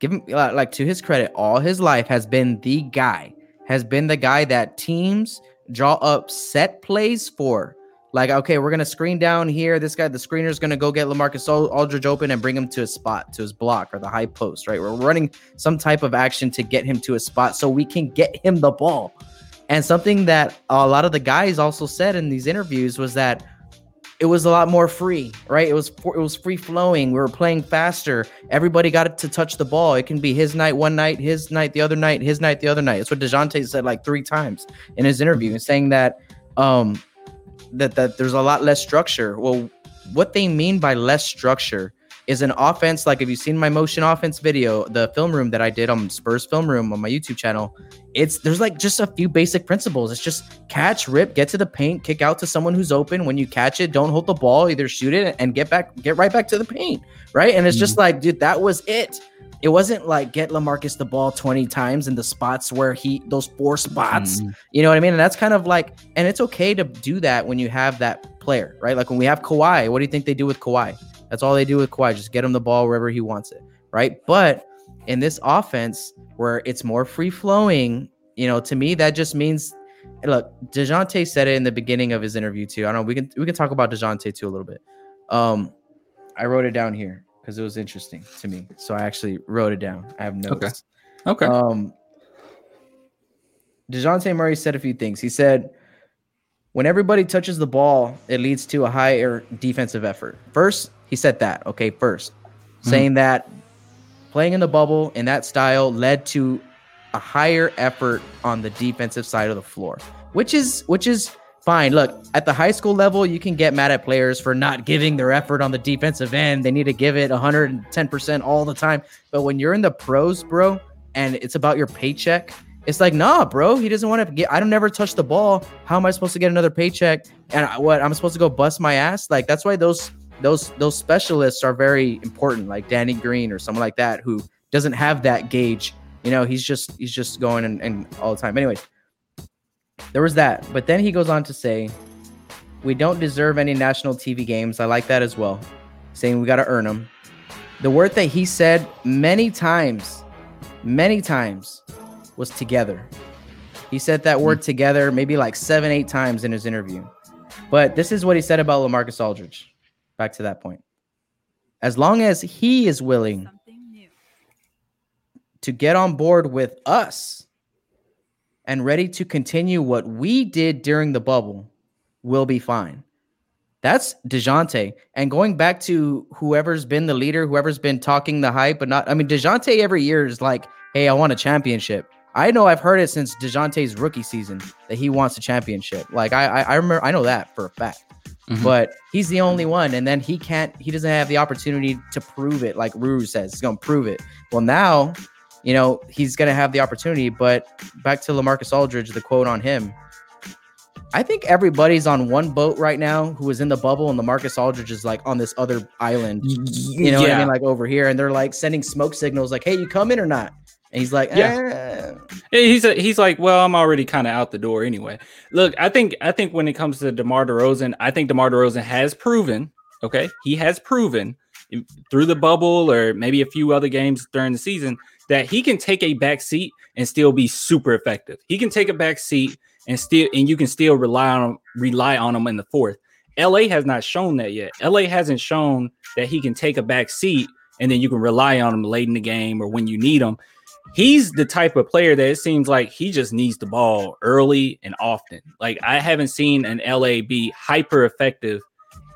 Speaker 1: give him uh, like to his credit, all his life has been the guy, has been the guy that teams draw up set plays for like, okay, we're gonna screen down here. This guy, the screener is gonna go get Lamarcus Aldridge open and bring him to a spot, to his block or the high post, right? We're running some type of action to get him to a spot so we can get him the ball. And something that a lot of the guys also said in these interviews was that it was a lot more free, right? It was it was free flowing. We were playing faster. Everybody got to touch the ball. It can be his night one night, his night the other night, his night the other night. It's what Dejounte said like three times in his interview, saying that um that that there's a lot less structure. Well, what they mean by less structure is an offense like if you've seen my motion offense video, the film room that I did on Spurs Film Room on my YouTube channel, it's there's like just a few basic principles. It's just catch, rip, get to the paint, kick out to someone who's open. When you catch it, don't hold the ball, either shoot it and get back, get right back to the paint, right? And it's just mm-hmm. like, dude, that was it. It wasn't like get Lamarcus the ball 20 times in the spots where he those four spots,
Speaker 2: Mhm.
Speaker 1: you know what I mean? And that's kind of like, and it's okay to do that when you have that player, right? Like when we have Kawhi, what do you think they do with Kawhi? That's all they do with Kawhi, just get him the ball wherever he wants it, right? But in this offense where it's more free flowing, you know, to me that just means look, DeJounte said it in the beginning of his interview too. I don't know, we can we can talk about DeJounte too a little bit. Um I wrote it down here because it was interesting to me. So I actually wrote it down. I have notes.
Speaker 2: Okay.
Speaker 1: Um, DeJounte Murray said a few things. He said, when everybody touches the ball, it leads to a higher defensive effort. First, he said that. Okay, 1st saying that playing in the bubble in that style led to a higher effort on the defensive side of the floor, which is which is fine. Look, at the high school level, you can get mad at players for not giving their effort on the defensive end. They need to give it 110% all the time. But when you're in the pros, bro, and it's about your paycheck, it's like, nah, bro, he doesn't want to get. I don't never touch the ball. How am I supposed to get another paycheck? And what I'm supposed to go bust my ass? Like that's why those those those specialists are very important, like Danny Green or someone like that who doesn't have that gauge. You know, he's just he's just going and, and all the time. Anyway, there was that. But then he goes on to say, we don't deserve any national TV games. I like that as well, saying we got to earn them. The word that he said many times, many times, was together. He said that word hmm. together maybe like seven, eight times in his interview. But this is what he said about Lamarcus Aldridge. Back to that point. As long as he is willing to get on board with us and ready to continue what we did during the bubble, we'll be fine. That's DeJounte. And going back to whoever's been the leader, whoever's been talking the hype, but not, I mean, DeJounte every year is like, hey, I want a championship. I know I've heard it since DeJounte's rookie season that he wants a championship. Like, I, I, I remember, I know that for a fact.
Speaker 2: Mhm.
Speaker 1: But he's the only one, and then he can't. He doesn't have the opportunity to prove it, like Ruru says. He's gonna prove it. Well, now, you know, he's gonna have the opportunity. But back to Lamarcus Aldridge, the quote on him. I think everybody's on one boat right now who is in the bubble, and Lamarcus Aldridge is like on this other island. You know what I mean? Like over here, and they're like sending smoke signals, like, "Hey, you coming or not?" And he's like,
Speaker 2: Yeah.
Speaker 1: "Eh."
Speaker 2: Yeah, He's a, he's like, well, I'm already kind of out the door anyway. Look, I think I think when it comes to DeMar DeRozan, I think DeMar DeRozan has proven, okay, he has proven through the bubble or maybe a few other games during the season that he can take a back seat and still be super effective. He can take a back seat and still and you can still rely on rely on him in the fourth. LA has not shown that yet. LA hasn't shown that he can take a back seat and then you can rely on him late in the game or when you need him he's the type of player that it seems like he just needs the ball early and often. Like I haven't seen an LA be hyper effective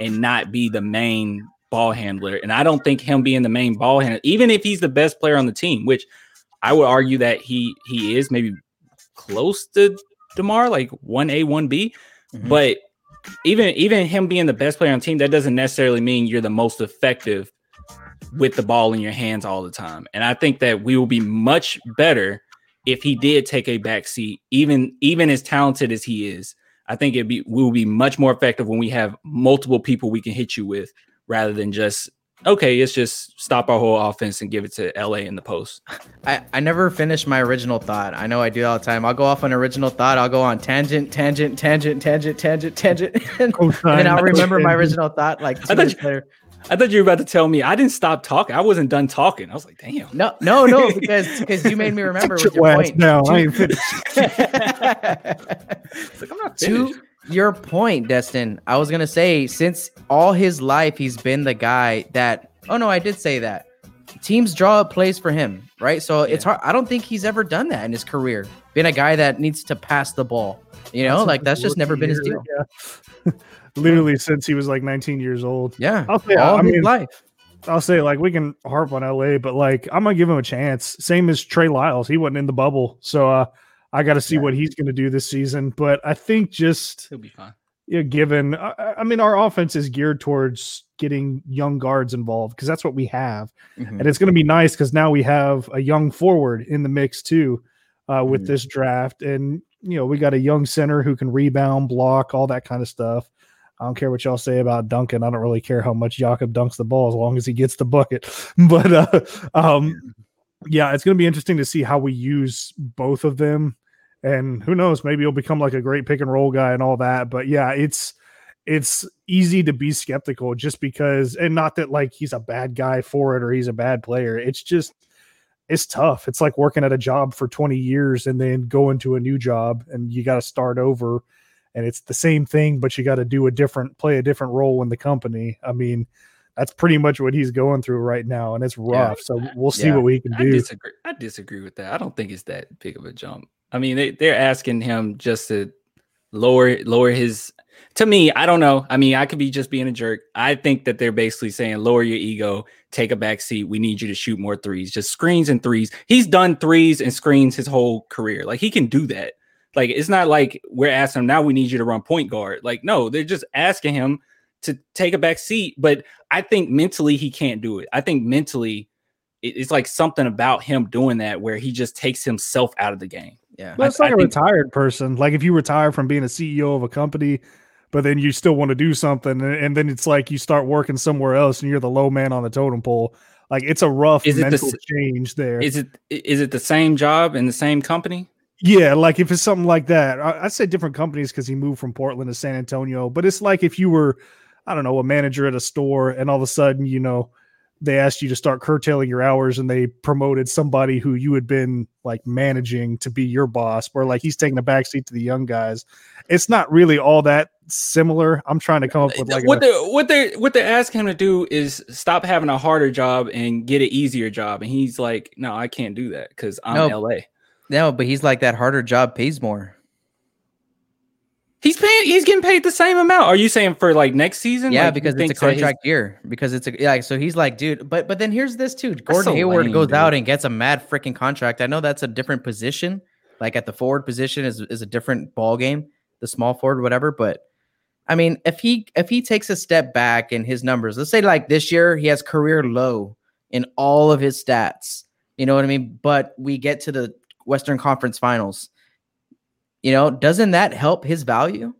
Speaker 2: and not be the main ball handler. And I don't think him being the main ball handler, even if he's the best player on the team, which I would argue that he he is maybe close to Demar, like one A, one B.
Speaker 1: Mhm.
Speaker 2: But even even him being the best player on the team, that doesn't necessarily mean you're the most effective with the ball in your hands all the time. And I think that we will be much better if he did take a back seat, even even as talented as he is. I think it'd be we will be much more effective when we have multiple people we can hit you with rather than just okay, let's just stop our whole offense and give it to LA in the post.
Speaker 1: I, I never finish my original thought. I know I do all the time. I'll go off on original thought. I'll go on tangent, tangent, tangent, tangent, tangent, tangent, [laughs] and, oh, and then I'll remember my original thought like [laughs] two
Speaker 2: thought
Speaker 1: minutes
Speaker 2: you-
Speaker 1: later.
Speaker 2: I thought you were about to tell me I didn't stop talking. I wasn't done talking. I was like, damn.
Speaker 1: No, no, no, because because you made me [laughs] remember
Speaker 3: Sit
Speaker 1: with your
Speaker 3: your
Speaker 1: point.
Speaker 3: down. I ain't finished.
Speaker 2: It's like I'm not finished.
Speaker 1: to your point, Destin, I was gonna say since all his life he's been the guy that. Oh no, I did say that. Teams draw up plays for him, right? So it's hard. I don't think he's ever done that in his career. Being a guy that needs to pass the ball, you know,
Speaker 3: Since
Speaker 1: like that's just never been his deal.
Speaker 3: yeah. [laughs] Literally since he was like 19 years old.
Speaker 1: Yeah,
Speaker 3: I'll say,
Speaker 1: all
Speaker 3: I
Speaker 1: his
Speaker 3: mean,
Speaker 1: life.
Speaker 3: I'll say like we can harp on LA, but like I'm gonna give him a chance. Same as Trey Lyles, he wasn't in the bubble, so uh, I got to see
Speaker 1: Yeah.
Speaker 3: what he's gonna do this season. But I think just
Speaker 2: He'll be fine.
Speaker 3: know, given I, I mean our offense is geared towards getting young guards involved because that's what we have,
Speaker 1: Mhm.
Speaker 3: and it's going to be nice because now we have a young forward in the mix too uh, with
Speaker 1: Mhm.
Speaker 3: this draft, and you know we got a young center who can rebound, block, all that kind of stuff. I don't care what y'all say about Duncan. I don't really care how much Jakob dunks the ball as long as he gets the bucket. [laughs] But uh, um, yeah, it's going to be interesting to see how we use both of them, and who knows, maybe he'll become like a great pick and roll guy and all that. But yeah, it's it's easy to be skeptical just because, and not that like he's a bad guy for it or he's a bad player. It's just it's tough. It's like working at a job for 20 years and then going to a new job and you got to start over and it's the same thing but you got to do a different play a different role in the company. I mean, that's pretty much what he's going through right now and it's rough. So we'll see
Speaker 1: Yeah.
Speaker 3: what we can
Speaker 2: I
Speaker 3: do.
Speaker 2: disagree. I disagree with that. I don't think it's that big of a jump. I mean, they, they're asking him just to lower lower his. To me, I don't know. I mean, I could be just being a jerk. I think that they're basically saying lower your ego, take a back seat. We need you to shoot more threes, just screens and threes. He's done threes and screens his whole career. Like he can do that. Like it's not like we're asking him now. We need you to run point guard. Like no, they're just asking him to take a back seat. But I think mentally he can't do it. I think mentally it's like something about him doing that where he just takes himself out of the game.
Speaker 1: Yeah.
Speaker 3: But it's
Speaker 2: I-
Speaker 3: like
Speaker 2: I
Speaker 3: a
Speaker 2: think-
Speaker 3: retired person. Like if you retire from being a CEO of a company, but then you still want to do something, and, and then it's like you start working somewhere else, and you're the low man on the totem pole. Like it's a rough
Speaker 2: Is it the
Speaker 3: mental change there.
Speaker 2: Is it is it the same job in the same company?
Speaker 3: yeah, like if it's something like that, I, I'd say different companies because he moved from Portland to San Antonio. But it's like if you were, I don't know, a manager at a store, and all of a sudden, you know, they asked you to start curtailing your hours, and they promoted somebody who you had been like managing to be your boss, where like he's taking a backseat to the young guys. It's not really all that similar. I'm trying to come up with like
Speaker 2: what
Speaker 3: a-
Speaker 2: they what they what they ask him to do is stop having a harder job and get an easier job. And he's like, No, I can't do that because I'm
Speaker 1: No.
Speaker 2: LA.
Speaker 1: No, but he's like that harder job pays more.
Speaker 2: He's paying he's getting paid the same amount. Are you saying for like next season?
Speaker 1: Yeah,
Speaker 2: Like,
Speaker 1: because it's a
Speaker 2: think that his-
Speaker 1: contract year. Because it's a yeah. So he's like, dude. But but then here's this too. Gordon
Speaker 2: so
Speaker 1: Hayward
Speaker 2: lame,
Speaker 1: goes
Speaker 2: dude.
Speaker 1: out and gets a mad freaking contract. I know that's a different position. Like at the forward position is is a different ball game. The small forward, whatever. But I mean, if he if he takes a step back in his numbers, let's say like this year he has career low in all of his stats. You know what I mean? But we get to the Western Conference Finals. You know, doesn't that help his value?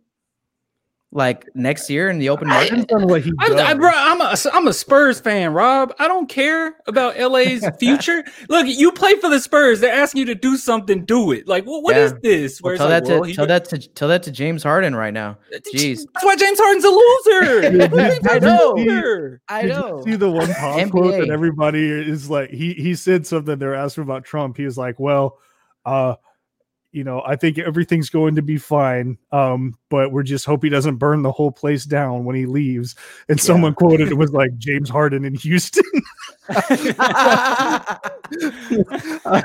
Speaker 1: Like next year in the open market?
Speaker 3: Depends on what he
Speaker 2: I, I,
Speaker 3: does.
Speaker 2: bro, I'm a I'm a Spurs fan, Rob. I don't care about LA's [laughs] future. Look, you play for the Spurs. They're asking you to do something. Do it. Like, what, what is
Speaker 1: Yeah.
Speaker 2: this?
Speaker 1: Well,
Speaker 2: Where it's
Speaker 1: tell
Speaker 2: like,
Speaker 1: that to
Speaker 2: well,
Speaker 1: tell that to tell that to James Harden right now. Jeez.
Speaker 2: That's why James Harden's a loser. [laughs]
Speaker 1: I know.
Speaker 3: you see-
Speaker 1: I
Speaker 3: Did
Speaker 1: know.
Speaker 3: you see the one [laughs] pop quote that everybody is like he he said something they're asking about Trump. He was like, Well, uh, you know, I think everything's going to be fine. Um, but we're just hope he doesn't burn the whole place down when he leaves. And someone quoted it was like [laughs] James Harden in Houston. [laughs] I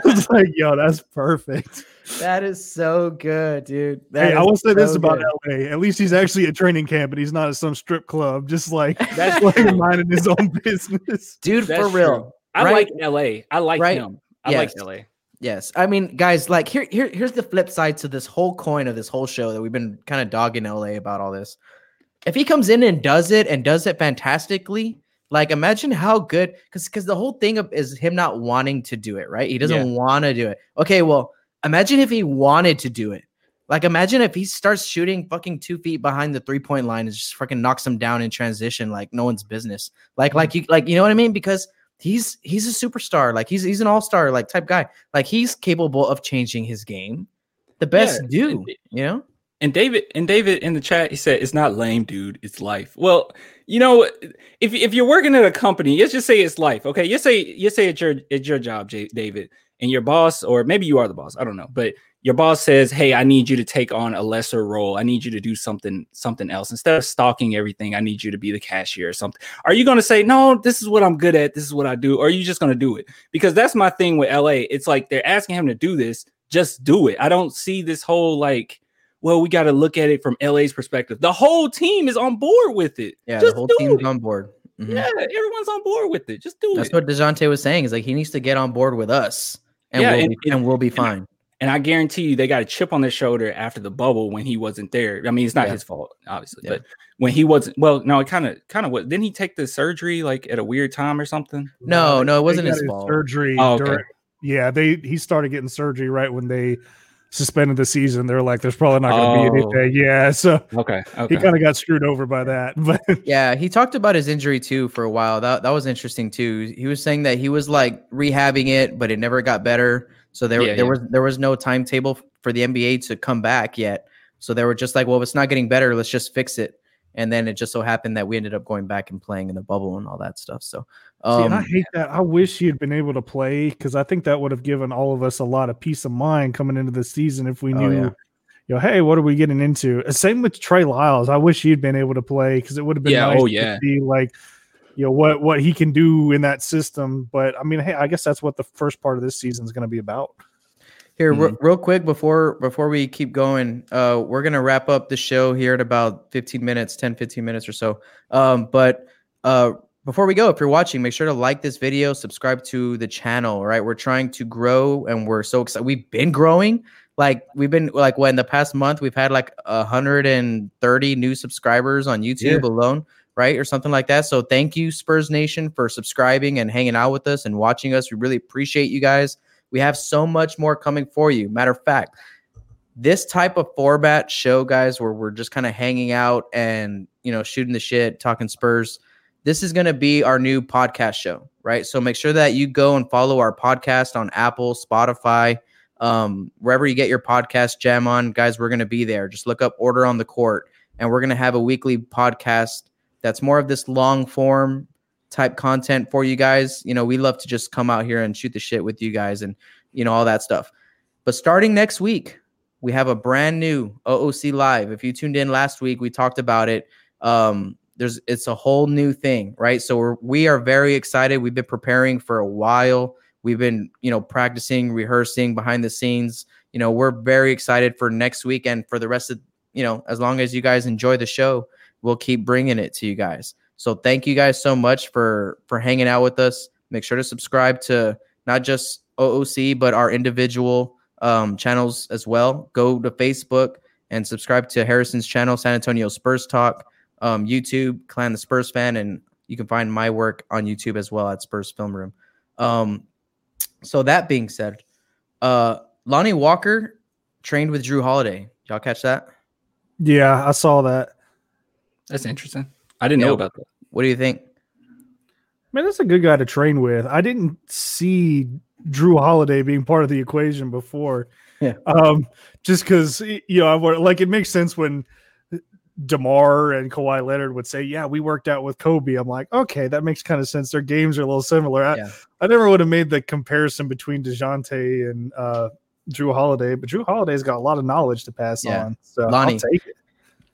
Speaker 3: was [laughs] like, yo, that's perfect.
Speaker 1: that is so good, dude. That
Speaker 3: Hey, I will say this about
Speaker 1: good.
Speaker 3: LA. At least he's actually at training camp and he's not at some strip club, just like
Speaker 2: That's
Speaker 3: like minding his own business.
Speaker 1: dude.
Speaker 2: That's
Speaker 1: for real.
Speaker 2: true. I
Speaker 1: right?
Speaker 2: like LA. I like
Speaker 1: Right?
Speaker 2: him. I
Speaker 1: Yes.
Speaker 2: like LA.
Speaker 1: Yes, I mean, guys, like here, here, here's the flip side to this whole coin of this whole show that we've been kind of dogging LA about all this. If he comes in and does it and does it fantastically, like imagine how good, because because the whole thing of, is him not wanting to do it, right? He doesn't want to do it. Okay, well, imagine if he wanted to do it. Like, imagine if he starts shooting fucking two feet behind the three point line and just fucking knocks him down in transition like no one's business. Like, like you, like you know what I mean? Because he's he's a superstar. Like he's he's an all star like type guy. Like he's capable of changing his game. The best
Speaker 2: Yeah,
Speaker 1: do, you know?
Speaker 2: And David and David in the chat, he said, "It's not lame, dude. It's life." Well, you know, if if you're working at a company, let's just say it's life. Okay, you say you say it's your it's your job, J- David, and your boss, or maybe you are the boss. I don't know, but your boss says, "Hey, I need you to take on a lesser role. I need you to do something something else instead of stalking everything. I need you to be the cashier or something." Are you going to say, "No, this is what I'm good at. This is what I do," or are you just going to do it? Because that's my thing with LA. It's like they're asking him to do this. Just do it. I don't see this whole like well, we got to look at it from LA's perspective. The whole team is on board with it.
Speaker 1: Yeah,
Speaker 2: Just
Speaker 1: the whole team's
Speaker 2: it.
Speaker 1: on board. Mhm.
Speaker 2: Yeah, everyone's on board with it. Just do
Speaker 1: That's
Speaker 2: it.
Speaker 1: That's what Dejounte was saying. Is like he needs to get on board with us, and
Speaker 2: Yeah,
Speaker 1: we'll
Speaker 2: and-
Speaker 1: be, and we'll be fine.
Speaker 2: And I guarantee you, they got a chip on their shoulder after the bubble when he wasn't there. I mean, it's not
Speaker 1: Yeah.
Speaker 2: his fault, obviously,
Speaker 1: Yeah.
Speaker 2: but when he wasn't, well, no, it kind of, kind of what? Didn't he take the surgery like at a weird time or something?
Speaker 1: No, no, it wasn't his fault.
Speaker 3: Surgery.
Speaker 2: Oh, okay.
Speaker 3: during- yeah, they he started getting surgery right when they suspended the season. They're like, there's probably not going to
Speaker 2: Oh.
Speaker 3: be anything. Yeah, so
Speaker 2: Okay,
Speaker 3: he kind of got screwed over by that. [laughs] But
Speaker 1: Yeah, he talked about his injury too for a while. That that was interesting too. He was saying that he was like rehabbing it, but it never got better. So there
Speaker 2: Yeah,
Speaker 1: there
Speaker 2: yeah.
Speaker 1: was there was no timetable for the NBA to come back yet. So they were just like, well, if it's not getting better, let's just fix it. And then it just so happened that we ended up going back and playing in the bubble and all that stuff. So
Speaker 3: See, and I
Speaker 1: um,
Speaker 3: hate that. I wish he had been able to play because I think that would have given all of us a lot of peace of mind coming into the season if we
Speaker 1: Oh,
Speaker 3: knew,
Speaker 1: yeah.
Speaker 3: you know, hey, what are we getting into? Same with Trey Lyles. I wish he'd been able to play because it would have been
Speaker 2: Yeah,
Speaker 3: nice
Speaker 2: oh,
Speaker 3: to
Speaker 2: yeah.
Speaker 3: see like, you know, what what he can do in that system. But I mean, hey, I guess that's what the first part of this season is going to be about.
Speaker 1: Here,
Speaker 2: Mm-hmm.
Speaker 1: re- real quick before before we keep going, uh, we're gonna wrap up the show here at about 15 minutes, 10, 15 minutes or so. Um, but uh, before we go, if you're watching, make sure to like this video, subscribe to the channel. Right, we're trying to grow, and we're so excited. We've been growing. Like we've been like what in the past month we've had like 130 new subscribers on YouTube alone, right, or something like that. So thank you, Spurs Nation, for subscribing and hanging out with us and watching us. We really appreciate you guys. We have so much more coming for you. Matter of fact, this type of format show, guys, where we're just kind of hanging out and you know shooting the shit, talking Spurs. This is going to be our new podcast show, right? So make sure that you go and follow our podcast on Apple, Spotify, um, wherever you get your podcast jam on, guys. We're going to be there. Just look up Order on the Court, and we're going to have a weekly podcast that's more of this long form type content for you guys. You know, we love to just come out here and shoot the shit with you guys and, you know, all that stuff. But starting next week, we have a brand new OOC Live. If you tuned in last week, we talked about it. Um, there's it's a whole new thing, right? So we're we are very excited. We've been preparing for a while. We've been, you know, practicing, rehearsing behind the scenes. You know, we're very excited for next week and for the rest of, you know, as long as you guys enjoy the show, we'll keep bringing it to you guys. So thank you guys so much for for hanging out with us. Make sure to subscribe to not just OOC but our individual um, channels as well. Go to Facebook and subscribe to Harrison's channel, San Antonio Spurs Talk, um, YouTube, Clan the Spurs Fan, and you can find my work on YouTube as well at Spurs Film Room. Um, so that being said, uh, Lonnie Walker trained with Jrue Holiday. Y'all catch that?
Speaker 3: Yeah, I saw that.
Speaker 2: That's interesting. I didn't know
Speaker 1: Yep.
Speaker 2: about that.
Speaker 1: What do you think?
Speaker 3: Man, that's a good guy to train with. I didn't see Jrue Holiday being part of the equation before.
Speaker 1: Yeah.
Speaker 3: Um, just because you know, I wa- like it makes sense when Demar and Kawhi Leonard would say, "Yeah, we worked out with Kobe." I'm like, okay, that makes kind of sense. Their games are a little similar. I,
Speaker 1: Yeah.
Speaker 3: I never would have made the comparison between Dejounte and uh, Jrue Holiday, but Jrue Holiday's got a lot of knowledge to pass
Speaker 1: Yeah.
Speaker 3: on. So
Speaker 1: Lonnie.
Speaker 3: I'll take it.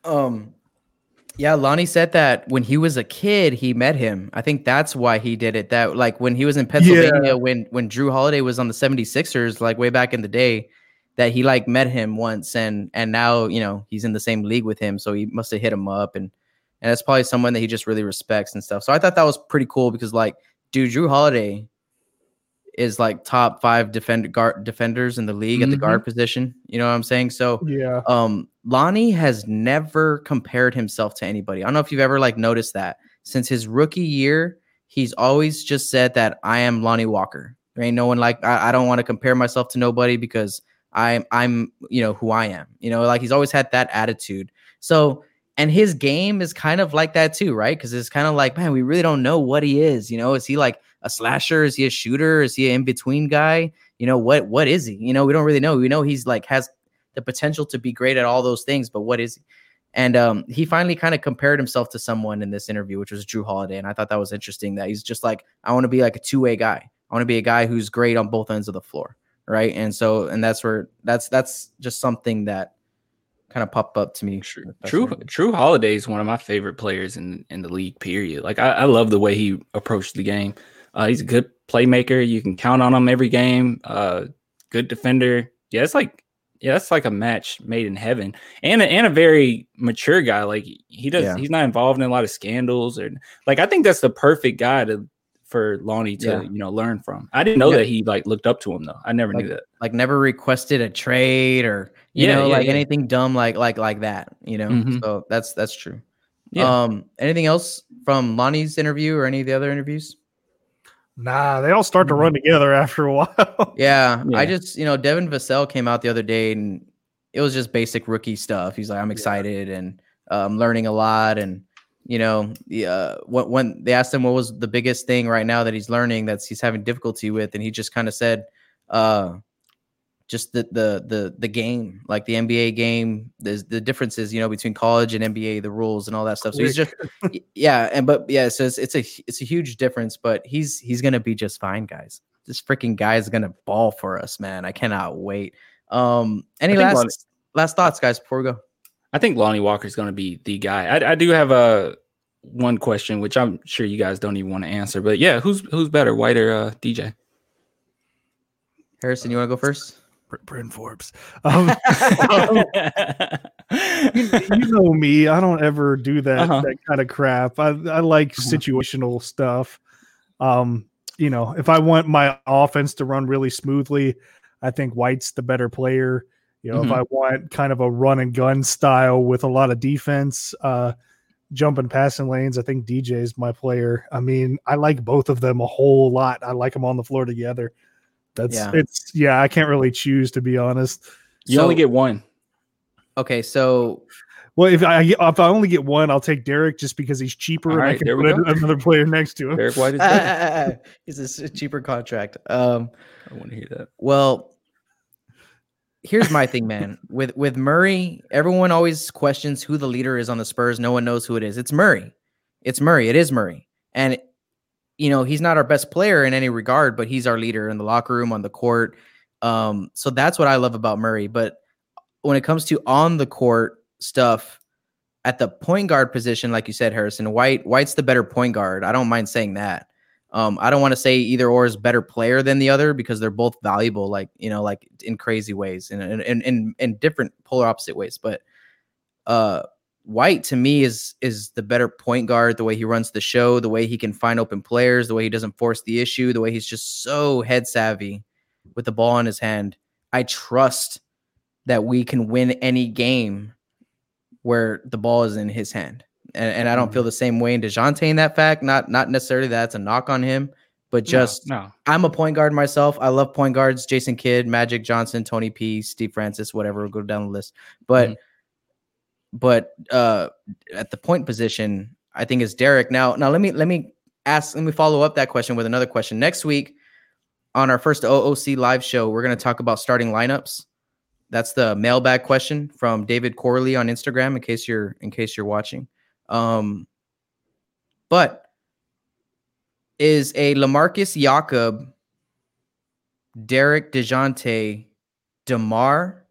Speaker 1: Um, yeah, Lonnie said that when he was a kid, he met him. I think that's why he did it. That like when he was in Pennsylvania, when when Jrue Holiday was on the 76ers, like way back in the day, that he like met him once and and now, you know, he's in the same league with him. So he must have hit him up and and that's probably someone that he just really respects and stuff. So I thought that was pretty cool because like, dude, Jrue Holiday is like top five defend guard defenders in the league at the guard position. You know what I'm saying? So
Speaker 3: Yeah.
Speaker 1: um Lonnie has never compared himself to anybody. I don't know if you've ever like noticed that. Since his rookie year, he's always just said that I am Lonnie Walker. There ain't no one like I, I don't want to compare myself to nobody because I'm I'm you know who I am. You know, like he's always had that attitude. So and his game is kind of like that too, right? Because it's kind of like, man, we really don't know what he is. You know, is he like a slasher? Is he a shooter? Is he an in-between guy? You know, what what is he? You know, we don't really know. We know he's like has the potential to be great at all those things, but what is he? And um, he finally kind of compared himself to someone in this interview, which was Jrue Holiday. And I thought that was interesting that he's just like, I want to be like a two way guy. I want to be a guy who's great on both ends of the floor. Right. And so, and that's where that's that's just something that kind of popped up to me.
Speaker 2: True, True, Jrue Holiday is one of my favorite players in in the league. Period. Like I, I love the way he approached the game. Uh, he's a good playmaker. You can count on him every game. Uh, good defender. Yeah, it's like yeah, that's like a match made in heaven. And a, and a very mature guy. Like he does.
Speaker 1: Yeah.
Speaker 2: He's not involved in a lot of scandals or like. I think that's the perfect guy to for Lonnie to
Speaker 1: Yeah.
Speaker 2: you know learn from. I didn't know
Speaker 1: Yeah.
Speaker 2: that he like looked up to him though. I never knew that.
Speaker 1: like never requested a trade or you know like anything dumb like like like that you know
Speaker 2: Mhm.
Speaker 1: so that's that's true
Speaker 2: Yeah.
Speaker 1: um anything else from lonnie's interview or any of the other interviews
Speaker 3: Nah, they all start to run together after a [laughs] while.
Speaker 1: yeah, i just you know devin vassell came out the other day and it was just basic rookie stuff. He's like i'm excited and uh, i'm learning a lot. And you know the, uh, when, when they asked him what was the biggest thing right now that he's learning that he's having difficulty with and he just kind of said uh just the the the the game, like the NBA game, there's the differences, you know, between college and NBA, the rules and all that stuff. So he's just yeah, and but yeah, so it's, it's a it's a huge difference, but he's he's gonna be just fine, guys. This freaking guy is gonna ball for us, man. I cannot wait. Um, any last
Speaker 2: Lonnie-
Speaker 1: last thoughts, guys, before we go?
Speaker 2: I think Lonnie Walker's going to be the guy. I, I do have a one question, which I'm sure you guys don't even want to answer. But yeah, who's who's better, White or uh, DJ?
Speaker 1: Harrison, you want to go first?
Speaker 3: Bryn Forbes. [laughs] Um, you, you know me. I don't ever do that
Speaker 2: Uh-huh.
Speaker 3: that kind of crap. I, I like
Speaker 2: Uh-huh.
Speaker 3: situational stuff. Um, you know, if I want my offense to run really smoothly, I think White's the better player. You know,
Speaker 2: Mhm.
Speaker 3: if I want kind of a run and gun style with a lot of defense, uh, jumping passing lanes, I think DJ's my player. I mean, I like both of them a whole lot. I like them on the floor together. That's
Speaker 1: Yeah.
Speaker 3: it's yeah, I can't really choose to be honest.
Speaker 2: you only get one.
Speaker 1: Okay, so
Speaker 3: Well, if I if I only get one, I'll take Derek just because he's cheaper
Speaker 2: All
Speaker 3: and I can
Speaker 2: there we
Speaker 3: put another player next to him.
Speaker 2: Derek White is better.
Speaker 1: he's a s- cheaper contract. Um,
Speaker 2: I want to hear that.
Speaker 1: Well, here's my thing, man. [laughs] With with Murray, everyone always questions who the leader is on the Spurs. No one knows who it is. It's Murray. It's Murray. It is Murray. And you know, he's not our best player in any regard, but he's our leader in the locker room, on the court. Um, so that's what I love about Murray. But when it comes to on the court stuff, at the point guard position, like you said, Harrison, White, White's the better point guard. I don't mind saying that. Um, I don't want to say either or is better player than the other because they're both valuable, like you know, like in crazy ways and in in, in, in different polar opposite ways. But uh, White to me is is the better point guard. The way he runs the show, the way he can find open players, the way he doesn't force the issue, the way he's just so head savvy with the ball in his hand. I trust that we can win any game where the ball is in his hand. And, and I don't feel the same way in DeJounte in that fact. Not not necessarily that's a knock on him, but just
Speaker 2: no, no.
Speaker 1: I'm a point guard myself. I love point guards: Jason Kidd, Magic Johnson, Tony P, Steve Francis, whatever. We'll go down the list. But
Speaker 2: Mhm.
Speaker 1: But uh, at the point position, I think is Derek. Now now let me let me ask. Let me follow up that question with another question. Next week on our first OOC live show, we're going to talk about starting lineups. That's the mailbag question from David Corley on Instagram. In case you're in case you're watching, um, but is a Lamarcus Jakob, Derek Dejounte, Demar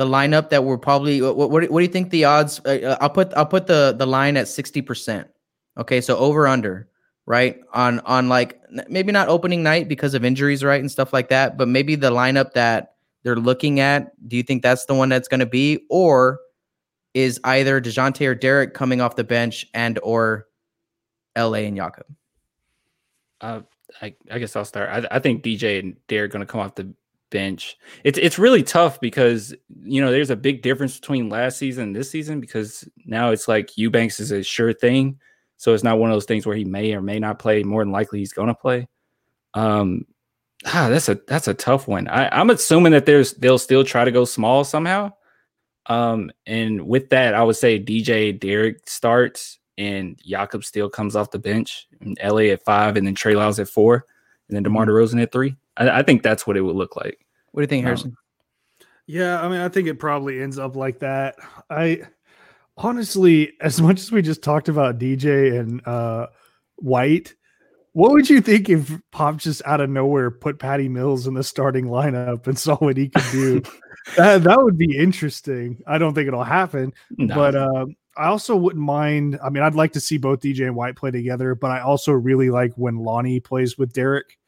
Speaker 1: the lineup that we're probably what, what, what do you think the odds uh, uh, I'll put I'll put the the line at 60%. Okay, so over under, right? On on like maybe not opening night because of injuries, right? And stuff like that, but maybe the lineup that they're looking at, do you think that's the one that's going to be or is either DeJounte or Derek coming off the bench and or LA and Jakob?
Speaker 2: Uh, I, I guess I'll start. I, I think DJ and Derek going to come off the bench. It's it's really tough because you know there's a big difference between last season and this season because now it's like Eubanks is a sure thing, so it's not one of those things where he may or may not play. More than likely, he's going to play. Um, ah, that's a that's a tough one. I, I'm assuming that there's they'll still try to go small somehow. Um, and with that, I would say DJ Derek starts and Jakob still comes off the bench, and LA at five, and then Trey Lyles at four, and then DeMar DeRozan at three. I, I think that's what it would look like.
Speaker 1: What do you think,
Speaker 2: Um,
Speaker 1: Harrison?
Speaker 3: Yeah, I mean, I think it probably ends up like that. I honestly, as much as we just talked about DJ and uh White, what would you think if Pop just out of nowhere put Patty Mills in the starting lineup and [laughs] saw what he could do? [laughs] that that would be interesting. I don't think it'll happen,
Speaker 2: No.
Speaker 3: but uh, I also wouldn't mind. I mean, I'd like to see both DJ and White play together, but I also really like when Lonnie plays with Derek.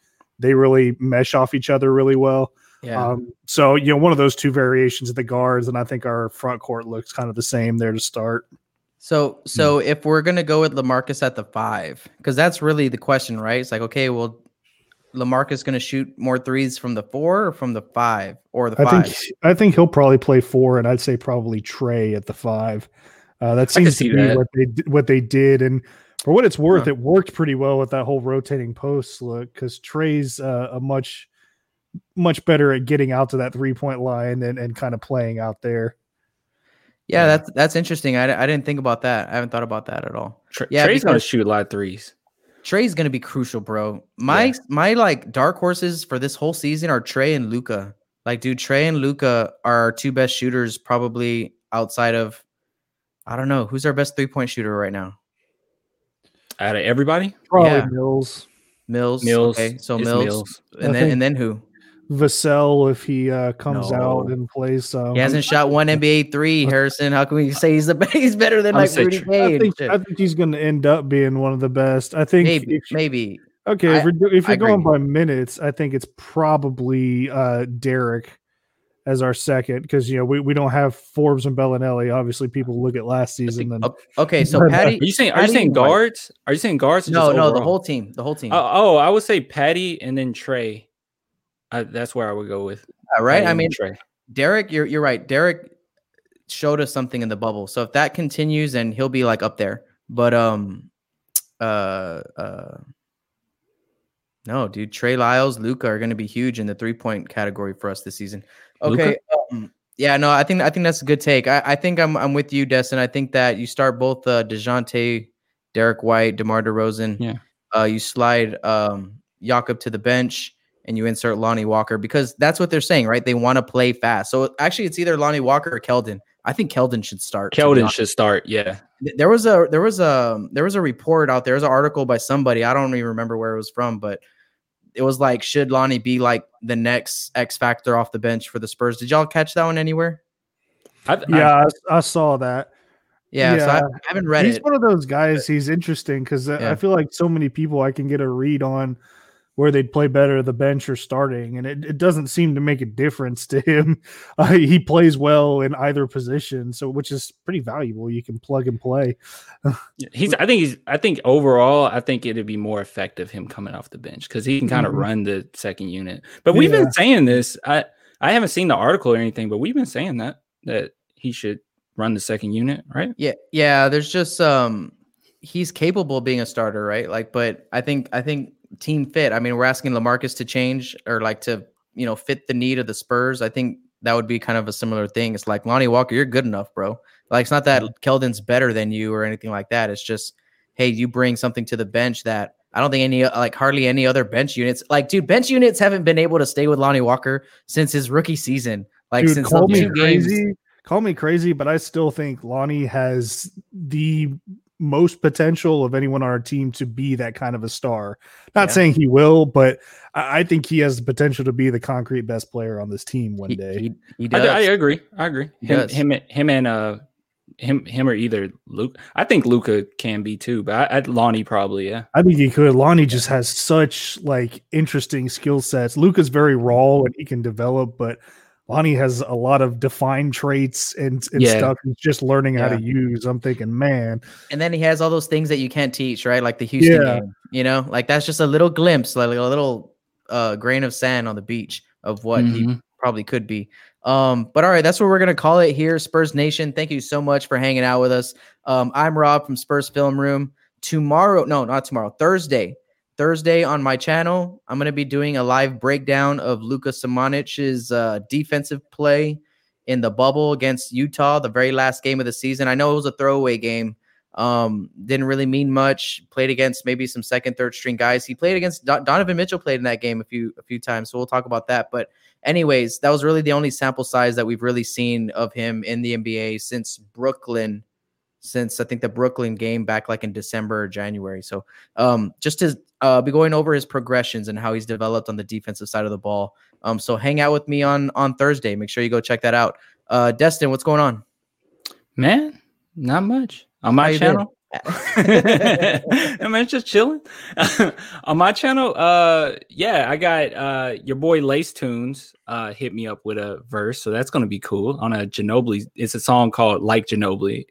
Speaker 3: They really mesh off each other really well.
Speaker 1: Yeah.
Speaker 3: Um, so you know, one of those two variations of the guards, and I think our front court looks kind of the same there to start.
Speaker 1: So so hmm. if we're gonna go with Lamarcus at the five, because that's really the question, right? It's like, okay, well, Lamarcus gonna shoot more threes from the four or from the five or the
Speaker 3: I
Speaker 1: five?
Speaker 3: think I think he'll probably play four, and I'd say probably Trey at the five. Uh, that seems to be that. what they what they did, and for what it's worth, huh. it worked pretty well with that whole rotating post look because Trey's uh, a much much better at getting out to that three point line and, and kind of playing out there.
Speaker 1: Yeah, that's that's interesting. I, I didn't think about that. I haven't thought about that at all.
Speaker 2: Tra- yeah, Trey's gonna shoot a lot of threes.
Speaker 1: Trey's gonna be crucial, bro. My yeah. my like dark horses for this whole season are Trey and Luka. Like, dude, Trey and Luka are our two best shooters, probably outside of I don't know who's our best three point shooter right now.
Speaker 2: Out of everybody,
Speaker 3: probably yeah. Mills.
Speaker 1: Mills.
Speaker 2: Mills.
Speaker 1: Okay, so Mills, Mills. and I then and then who?
Speaker 3: Vassell if he uh, comes no. out and plays. Some.
Speaker 1: He hasn't shot one NBA three. [laughs] Harrison, how can we say he's the he's better than like Rudy Gay?
Speaker 3: I think, I think he's going to end up being one of the best. I think
Speaker 1: maybe if, maybe.
Speaker 3: Okay, I, if, you're, if you're going by minutes, I think it's probably uh, Derrick as our second because you know we, we don't have Forbes and Belinelli. Obviously, people look at last season. Then
Speaker 1: okay, so Patty,
Speaker 2: are you saying are you saying guards? Are you saying guards?
Speaker 1: No, no, the whole team, the whole team.
Speaker 2: Uh, oh, I would say Patty and then Trey. I, that's where I would go with.
Speaker 1: All right. I mean, Trey. Derrick, you're you're right. Derrick showed us something in the bubble. So if that continues, then he'll be like up there. But um, uh, uh, no, dude, Trey Lyles, Luka are going to be huge in the three point category for us this season. Okay. Um, yeah, no, I think I think that's a good take. I, I think I'm I'm with you, Destin. I think that you start both uh, Dejounte, Derrick White, DeMar DeRozan.
Speaker 2: Yeah.
Speaker 1: Uh, you slide um Jakob to the bench and you insert Lonnie Walker because that's what they're saying, right? They want to play fast. So actually, it's either Lonnie Walker or Keldon. I think Keldon should start.
Speaker 2: Keldon should start. Yeah.
Speaker 1: There was a there was a there was a report out there. There's an article by somebody. I don't even remember where it was from, but it was like, should Lonnie be like the next X factor off the bench for the Spurs? Did y'all catch that one anywhere?
Speaker 3: I, yeah, I, I, saw that.
Speaker 1: Yeah, yeah. So I, I, haven't read
Speaker 3: he's
Speaker 1: it.
Speaker 3: He's one of those guys. He's interesting because yeah. I feel like so many people I can get a read on where they'd play better the bench or starting, and it, it doesn't seem to make a difference to him. [laughs] Uh, he plays well in either position, so which is pretty valuable. You can plug and play. [laughs]
Speaker 2: he's. I think he's. I think overall, I think it'd be more effective him coming off the bench because he can kind of mm-hmm. run the second unit. But we've yeah. been saying this. I I haven't seen the article or anything, but we've been saying that that he should run the second unit, right?
Speaker 1: Yeah, yeah. There's just um, he's capable of being a starter, right? Like, but I think I think team fit. I mean, we're asking Lamarcus to change or like to, you know, fit the need of the Spurs. I think that would be kind of a similar thing. It's like Lonnie Walker, you're good enough, bro. Like it's not that Keldon's better than you or anything like that. It's just, hey, you bring something to the bench that I don't think any like hardly any other bench units. Like, dude, bench units haven't been able to stay with Lonnie Walker since his rookie season. Like dude, since
Speaker 3: call me crazy, games. call me crazy, but I still think Lonnie has the most potential of anyone on our team to be that kind of a star. Not yeah. saying he will, but I, think he has the potential to be the concrete best player on this team one day.
Speaker 2: He, he does. I, I, agree. I agree. Him, him, him, and uh, him, him, or either Luke. I think Luka can be too, but I, I, Lonnie probably. Yeah,
Speaker 3: I think he could. Lonnie just has such like interesting skill sets. Luka's very raw and he can develop, but Lonnie has a lot of defined traits and, and yeah. stuff he's just learning yeah. how to use. I'm thinking, man.
Speaker 1: And then he has all those things that you can't teach, right? Like the Houston yeah. game, you know, like that's just a little glimpse, like a little uh, grain of sand on the beach of what mm-hmm. he probably could be. Um, but all right, that's what we're gonna call it here, Spurs Nation. Thank you so much for hanging out with us. Um, I'm Rob from Spurs Film Room. Tomorrow, no, not tomorrow, Thursday, Thursday on my channel, I'm going to be doing a live breakdown of Luka Samanic's uh, defensive play in the bubble against Utah, the very last game of the season. I know it was a throwaway game. Um, didn't really mean much. Played against maybe some second, third string guys. He played against Don- Donovan Mitchell. Played in that game a few a few times. So we'll talk about that. But anyways, that was really the only sample size that we've really seen of him in the NBA since Brooklyn since I think the Brooklyn game back like in December or January. So um, just to uh, be going over his progressions and how he's developed on the defensive side of the ball. Um, so hang out with me on on Thursday. Make sure you go check that out. Uh, Destin, what's going on?
Speaker 2: Man, not much on my channel. [laughs] Am I just chilling [laughs] on my channel? Uh, yeah, I got uh your boy Lace Tunes uh hit me up with a verse, so that's gonna be cool on a Ginobili. It's a song called Like Ginobili.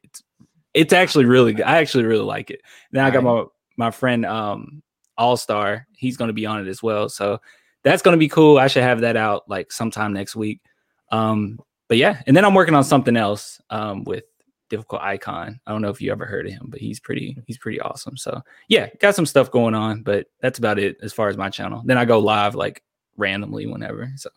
Speaker 2: It's actually really good. I actually really like it. Then I got
Speaker 1: Alright.
Speaker 2: my my friend um All Star. He's going to be on it as well. So that's going to be cool. I should have that out like sometime next week. Um, but yeah, and then I'm working on something else um with difficult icon. I don't know if you ever heard of him, but he's pretty he's pretty awesome. So yeah, got some stuff going on, but that's about it as far as my channel. Then I go live like randomly whenever. So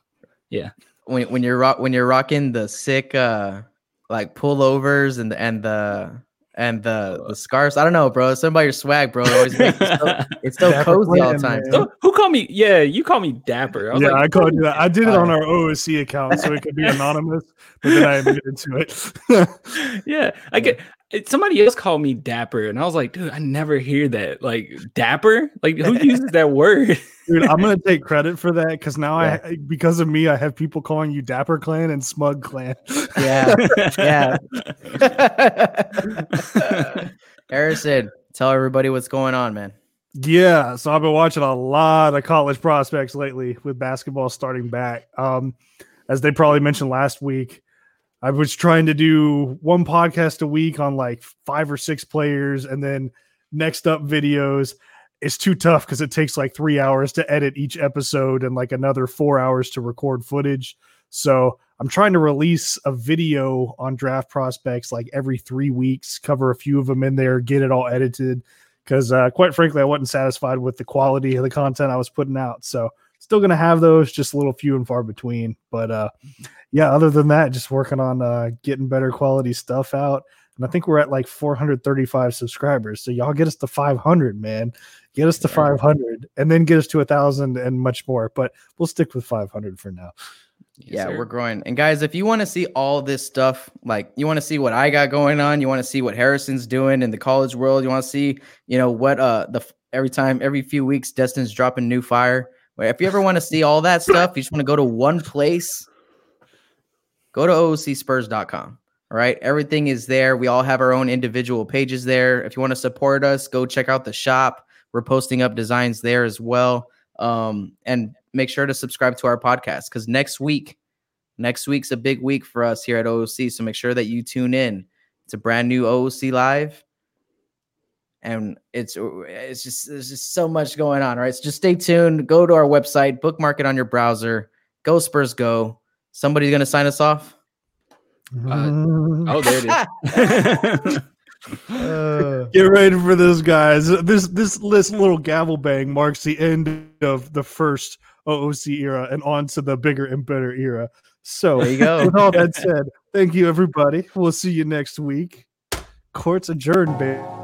Speaker 2: yeah,
Speaker 1: when when you're rock when you're rocking the sick uh like pullovers and the and the and the the scarves. I don't know, bro. Something about your swag, bro. It always makes it so, [laughs] it's so
Speaker 3: Dapper
Speaker 1: cozy all the time.
Speaker 2: So, who called me? Yeah, you call me Dapper. I was
Speaker 3: yeah,
Speaker 2: like,
Speaker 3: I called you that. I did it on our OSC account so it could be [laughs] anonymous, but then I admitted to it. [laughs]
Speaker 2: yeah, I get it- somebody else called me Dapper, and I was like, dude, I never hear that. Like Dapper, like who [laughs] uses that word?
Speaker 3: Dude, I'm gonna take [laughs] credit for that because now
Speaker 1: Yeah.
Speaker 3: I because of me, I have people calling you Dapper Clan and Smug Clan.
Speaker 1: Yeah, yeah. [laughs] Harrison, tell everybody what's going on, man.
Speaker 3: Yeah, so I've been watching a lot of college prospects lately with basketball starting back. Um, as they probably mentioned last week, I was trying to do one podcast a week on like five or six players, and then next up videos. It's too tough because it takes like three hours to edit each episode and like another four hours to record footage. So I'm trying to release a video on draft prospects like every three weeks, cover a few of them in there, get it all edited because uh, quite frankly, I wasn't satisfied with the quality of the content I was putting out. So still gonna have those, just a little few and far between. But uh, yeah, other than that, just working on uh, getting better quality stuff out. And I think we're at like 435 subscribers. So y'all get us to 500, man. Get us to 500, and then get us to a thousand and much more. But we'll stick with 500 for now.
Speaker 1: yeah, we're growing. And guys, if you want to see all this stuff, like you want to see what I got going on, you want to see what Harrison's doing in the college world, you want to see, you know, what uh the every time every few weeks Destin's dropping new fire. If you ever want to see all that stuff, you just want to go to one place. Go to oocspurs.com. All right. Everything is there. We all have our own individual pages there. If you want to support us, go check out the shop. We're posting up designs there as well. Um, and make sure to subscribe to our podcast because next week, next week's a big week for us here at OOC. So make sure that you tune in. It's a brand new OOC live. And it's it's just there's just so much going on, right? So just stay tuned. Go to our website, bookmark it on your browser. Go Spurs, go! Somebody's gonna sign us off.
Speaker 2: oh, there it is. [laughs]
Speaker 1: Uh,
Speaker 3: Get ready for this, guys. This this this little gavel bang marks the end of the first OOC era and on to the bigger and better era. So,
Speaker 1: there you go. [laughs]
Speaker 3: with all that said, thank you, everybody. We'll see you next week. Court's adjourned, babe.